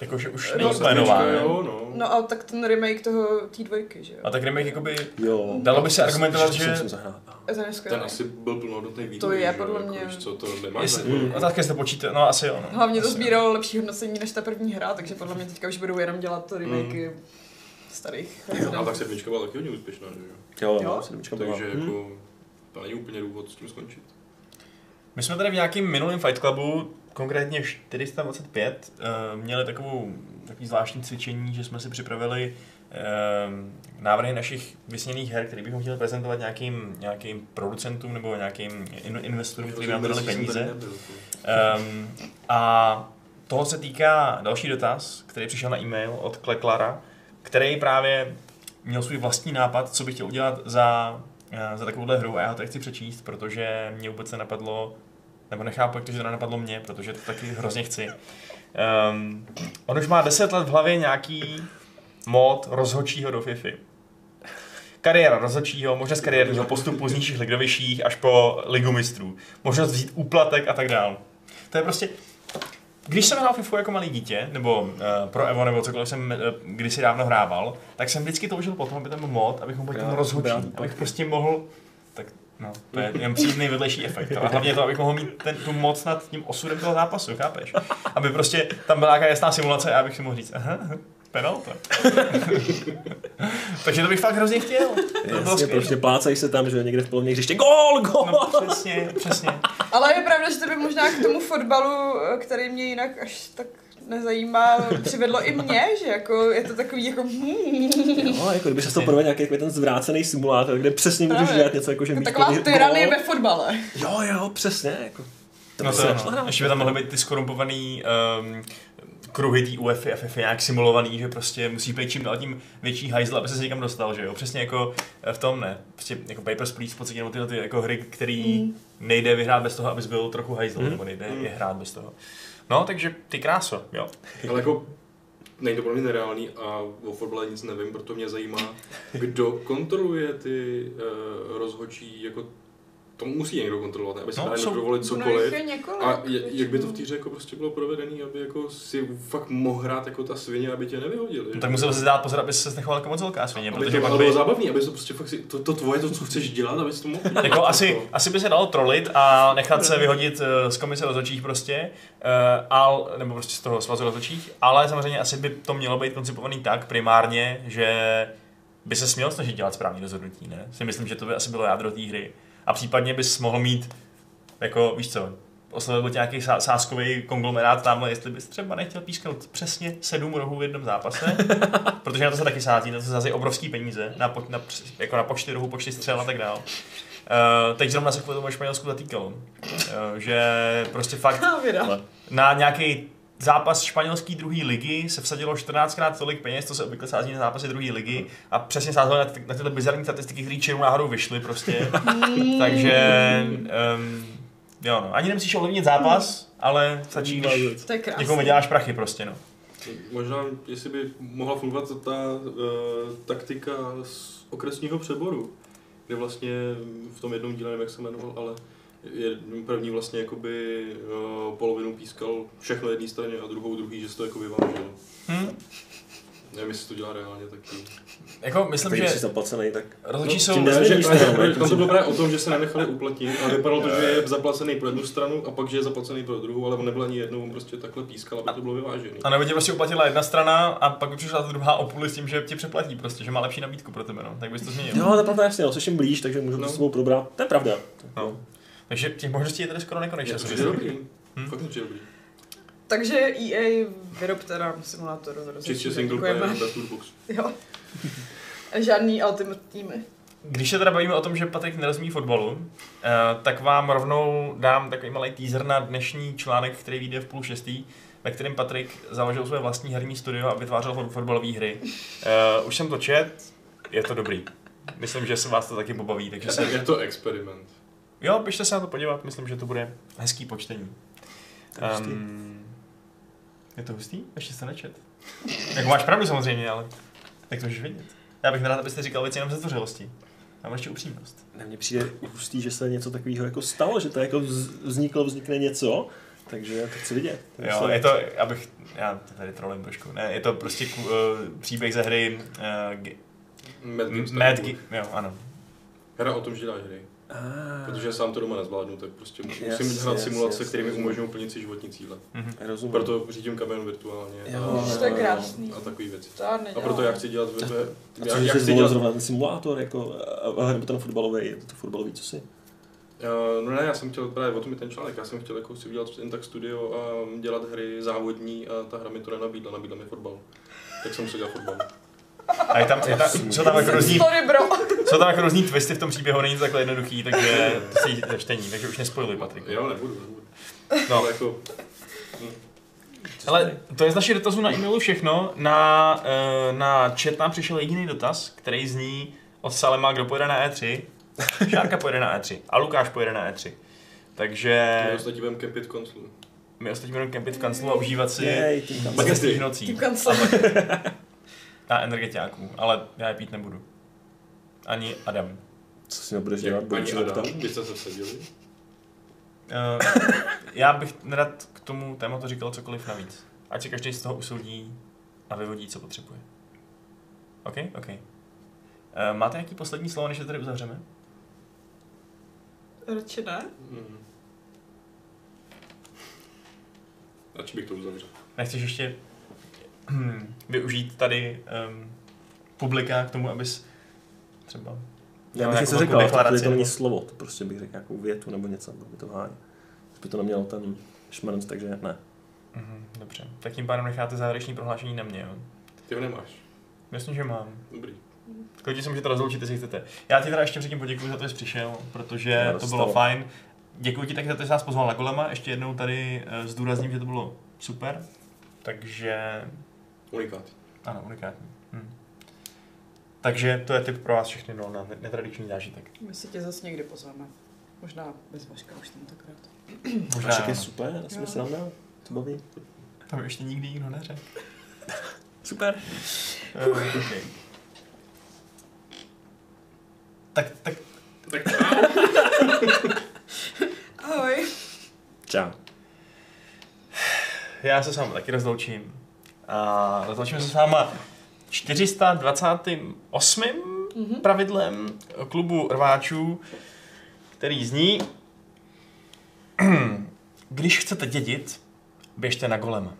Jakože už No, není úplně sedmička, nová, ne? jo, no. No a tak ten remake toho té dvojky, že jo? A tak remake jakoby... Jo. Dalo by se argumentovat, to že- to Ten neskvělý. asi byl plnohodnotný vývoj. To je že jo, podle jako, mě- Víš co, to nemá Jestli, jako- otázka, jestli to počítá, no asi jo. No. Hlavně to Asi jo. sbíralo lepší hodnocení než ta první hra, takže podle mě teďka už budou jenom dělat to remakey. starých A rezidentů. tak sedmička byla taky hodně úspěšná, že jo? Jo, Jo? jo? sedmička byla. Takže jako to není úplně důvod s tím skončit. My jsme tady v nějakém minulém Fight Clubu, konkrétně 425, eh, měli takovou, takový zvláštní cvičení, že jsme si připravili eh, návrhy našich vysněných her, které bychom chtěli prezentovat nějakým, nějakým producentům nebo nějakým in- investorům, kteří by nám dali peníze. Um, a toho se týká další dotaz, který přišel na e-mail od Kleklara, který právě měl svůj vlastní nápad, co by chtěl udělat za, eh, za takovouhle hru a já ho tady chci přečíst, protože mě vůbec nenapadlo, nebo nechápu, jak to, že to nenapadlo mě, protože to taky hrozně chci. Um, on už má 10 let v hlavě nějaký mod rozhodčího do FIFA. Kariéra rozhodčího, možnost kariérního postupu z nižších lig do vyšších až po ligu mistrů. Možnost vzít úplatek a tak dále. To je prostě... Když jsem hrál FIFU jako malý dítě, nebo uh, pro Evo, nebo cokoliv jsem uh, kdysi dávno hrával, tak jsem vždycky toužil potom, aby ten byl mod, abych mohl být ten rozhodčí, abych prostě mohl... No, to je jen příjemný vedlejší efekt. A hlavně to, abych mohl mít ten, tu moc nad tím osudem toho zápasu, chápeš? Aby prostě tam byla nějaká jasná simulace a já bych si mohl říct, aha, penalta. Takže to bych fakt hrozně chtěl. Jasně, prostě plácají se tam, že někde v polovině hřiště. Gol, gol! No, přesně, přesně. Ale je pravda, že to by možná k tomu fotbalu, který mě jinak až tak nezajímá, přivedlo i mě, že jako je to takový jako hmm, No, jako kdyby se to provedl nějaký jako ten zvrácený simulátor, kde přesně můžeš Právě. dělat něco jako, že místo taková něj- tyranie ve fotbale. Jo, jo, přesně, jako. To No by to se jo, nešlo no. Ještě by tam mohly být ty skorumpovaný um, kruhy té UEFA, FF nějak simulovaný, že prostě musí být čím dál tím větší hajzl, aby se někam dostal, že jo? Přesně jako v tom ne. Prostě jako Papers, Please, v podstatě, nebo tyhle ty jako hry, který Mm. nejde vyhrát bez toho, abys byl trochu hajzl, Mm. nebo nejde Mm. je hrát bez toho. No, takže ty kráso, jo. Ale jako není to pro mě a o fotbale nic nevím, proto mě zajímá, kdo kontroluje ty uh, rozhodčí, jako to musí někdo kontrolovat, aby si No, no, jsou- dovolit No, cokoliv. je několik. A je, jak by to v té hře jako prostě bylo provedené, aby jako si fakt mohl hrát jako ta svině, aby tě nevyhodili. No, tak musel se dát pozor, aby se nechoval jako moc velká svině, aby protože to pak ale by... bylo zábavný, aby to prostě fakt si, to, to tvoje, to, co chceš dělat, aby to mohl dělat. Jako asi, asi by se dalo trolit a nechat se vyhodit eh, z komise rozhodčích prostě, eh, al, nebo prostě z toho svazu rozhodčích, ale samozřejmě asi by to mělo být koncipovaný tak primárně, že by se směl snažit dělat správný rozhodnutí, ne? Si myslím, že to by asi bylo jádro té hry. A případně bys mohl mít, jako, víš co, oslovil nějaký sá- sáskový konglomerát tamhle, jestli bys třeba nechtěl písknout přesně sedm rohů v jednom zápase, protože na to se taky sází, na to se sází obrovský peníze, na, po, na, jako na počty rohů, počty střel a tak dál. Uh, teď zrovna se kvůli tomu Španělsku zatýkalo, uh, že prostě fakt na nějaký zápas španělské druhé ligy se vsadilo 14krát tolik peněz, co se obvykle sází na zápasy druhé ligy a přesně sázelo na, ty, na tyhle bizarní statistiky, které čirou náhodou vyšly prostě. Takže um, jo no, ani nemusíš ovlivnit zápas, ale stačí, když To někomu děláš prachy prostě no. Možná, jestli by mohla fungovat ta uh, taktika z okresního přeboru, kde vlastně v tom jednom díle, nevím, jak se jmenoval, ale je první vlastně jakoby uh, polovinu pískal všechno jedné straně a druhou druhý, že se to jako vyvážilo. Hm? Nevím, jestli to dělá reálně taky. Jako myslím, Takže jsi že zaplacený, tak rozhodčí jsou... tím Ne, déle že, tam to bylo právě o tom, že se nenechali uplatnit a vypadalo to, že je zaplacený pro jednu stranu a pak, že je zaplacený pro druhou, ale on nebyl ani jednou, on prostě takhle pískal, aby to bylo vyvážené. A nebo tě prostě uplatila jedna strana a pak by přišla ta druhá o půli s tím, že tě přeplatí prostě, že má lepší nabídku pro tebe, no. Tak bys to změnil. Jo, to je pravda, jasně, no, jsi jim blíž, takže můžu No. to s sebou probrat. To je pravda. No. Takže těch možností je tady skoro nekonečně. Přijde myslím. dobrý. Hm? Fakt přijde dobrý. Takže EA vyrobte nám simulátor. Čistě single player bez toolbox. Jo. Žádný ultimate týmy. Když se teda bavíme o tom, že Patrik nerozumí fotbalu, eh, tak vám rovnou dám takový malý teaser na dnešní článek, který vyjde v půl šestý, ve kterém Patrik založil své vlastní herní studio a vytvářel fot- fotbalové hry. Eh, už jsem to čet, je to dobrý. Myslím, že se vás to taky pobaví, takže se... Je to experiment. Jo, běžte se na to podívat, myslím, že to bude hezký počtení. To. Um, je to hustý? Ještě se nečet. Jako máš pravdu samozřejmě, ale jak to můžeš vědět? Já bych rád, abyste říkal věci jenom ze zdvořilosti. Mám ještě upřímnost. Na mně přijde hustý, že se něco takového jako stalo, že to jako vz- vzniklo, vznikne něco, takže to chci vidět. To Jo, je to, abych, já to tady trolím trošku, ne, je to prostě ku, uh, příběh ze hry uh, Mad Games Mad. Ge- jo, ano. Hra o tom, že děláš hry. Ah, Protože sám to doma nezvládnu, tak prostě musím Yes, hrát yes, simulace, yes, které mi umožňují plnit si životní cíle. rozumím. Proto řídím kamion virtuálně Jo, a, To je krásný. a takové věci. To já A proto já chci dělat webe, A já, co, já jsi chci dělat, zrovna ten simulátor, jako, nebo ten fotbalový, to fotbalový, co si? Uh, no ne, já jsem chtěl právě o tom je ten článek, já jsem chtěl jako si udělat jen tak studio a dělat hry závodní a ta hra mi to nenabídla, nabídla mi fotbal. Tak jsem musel dělat fotbal. A je tam, je tam, jsou tam jako různý. Jsou tam jako různý twisty v tom příběhu, není to takhle jednoduchý, takže to si čtení, takže už nespojuj, Patrik. Jo, nebudu, nebudu. No. Ale jako, Ale to je z našich dotazů na e-mailu všechno. Na, eh, na chat nám přišel jediný dotaz, který zní od Salema, kdo pojede na E3. Šárka pojede na E3 a Lukáš pojede na E3. Takže my ostatní budeme kempit konclu. my ostatní budeme kempit v kanclu a užívat si matěstých nocí Tím kanclem. a energetiáků, ale já je pít nebudu. Ani Adam. Co si nebudeš dělat? Ani Budeš Adam, tam? vy jste se vsadili. Uh, já bych nerad k tomu tématu říkal cokoliv navíc. Ať si každý z toho usoudí a vyvodí, co potřebuje. OK? OK. Uh, máte nějaký poslední slovo, než je tady uzavřeme? Radši ne? Mhm. Radši bych to uzavřel. Nechceš ještě hm, využít tady um, publika k tomu, abys třeba... Já bych něco řekl, ale to není slovo, to prostě bych řekl nějakou větu nebo něco, bylo by to v háji. By to nemělo ten šmrnc, takže ne. Mhm, dobře. Tak tím pádem necháte závěrečný prohlášení na mě, jo? Ty ho nemáš. Myslím, že mám. Dobrý. Klidně se můžete rozloučit, jestli chcete. Já ti teda ještě předtím poděkuji za to, že jsi přišel, protože to bylo fajn. Děkuji ti taky za to, že jsi nás pozval na Golema. Ještě jednou tady eh, zdůrazním, že to bylo super. Takže Unikát. ano, unikátní. Takže to je tip pro vás všechny no, na netradiční zážitek. My si tě zase někdy pozveme. Možná bez Vaška už tentokrát. Možná Vašek je super, sranda, to baví. To mi ještě nikdy nikdo neřekl. super. Uh, okay. Tak, tak Tak Ahoj. Čau. Já se s vámi taky rozloučím. A rozloučíme se s váma 428. Mhm. pravidlem klubu rváčů, který zní Když chcete dědit, běžte na golema.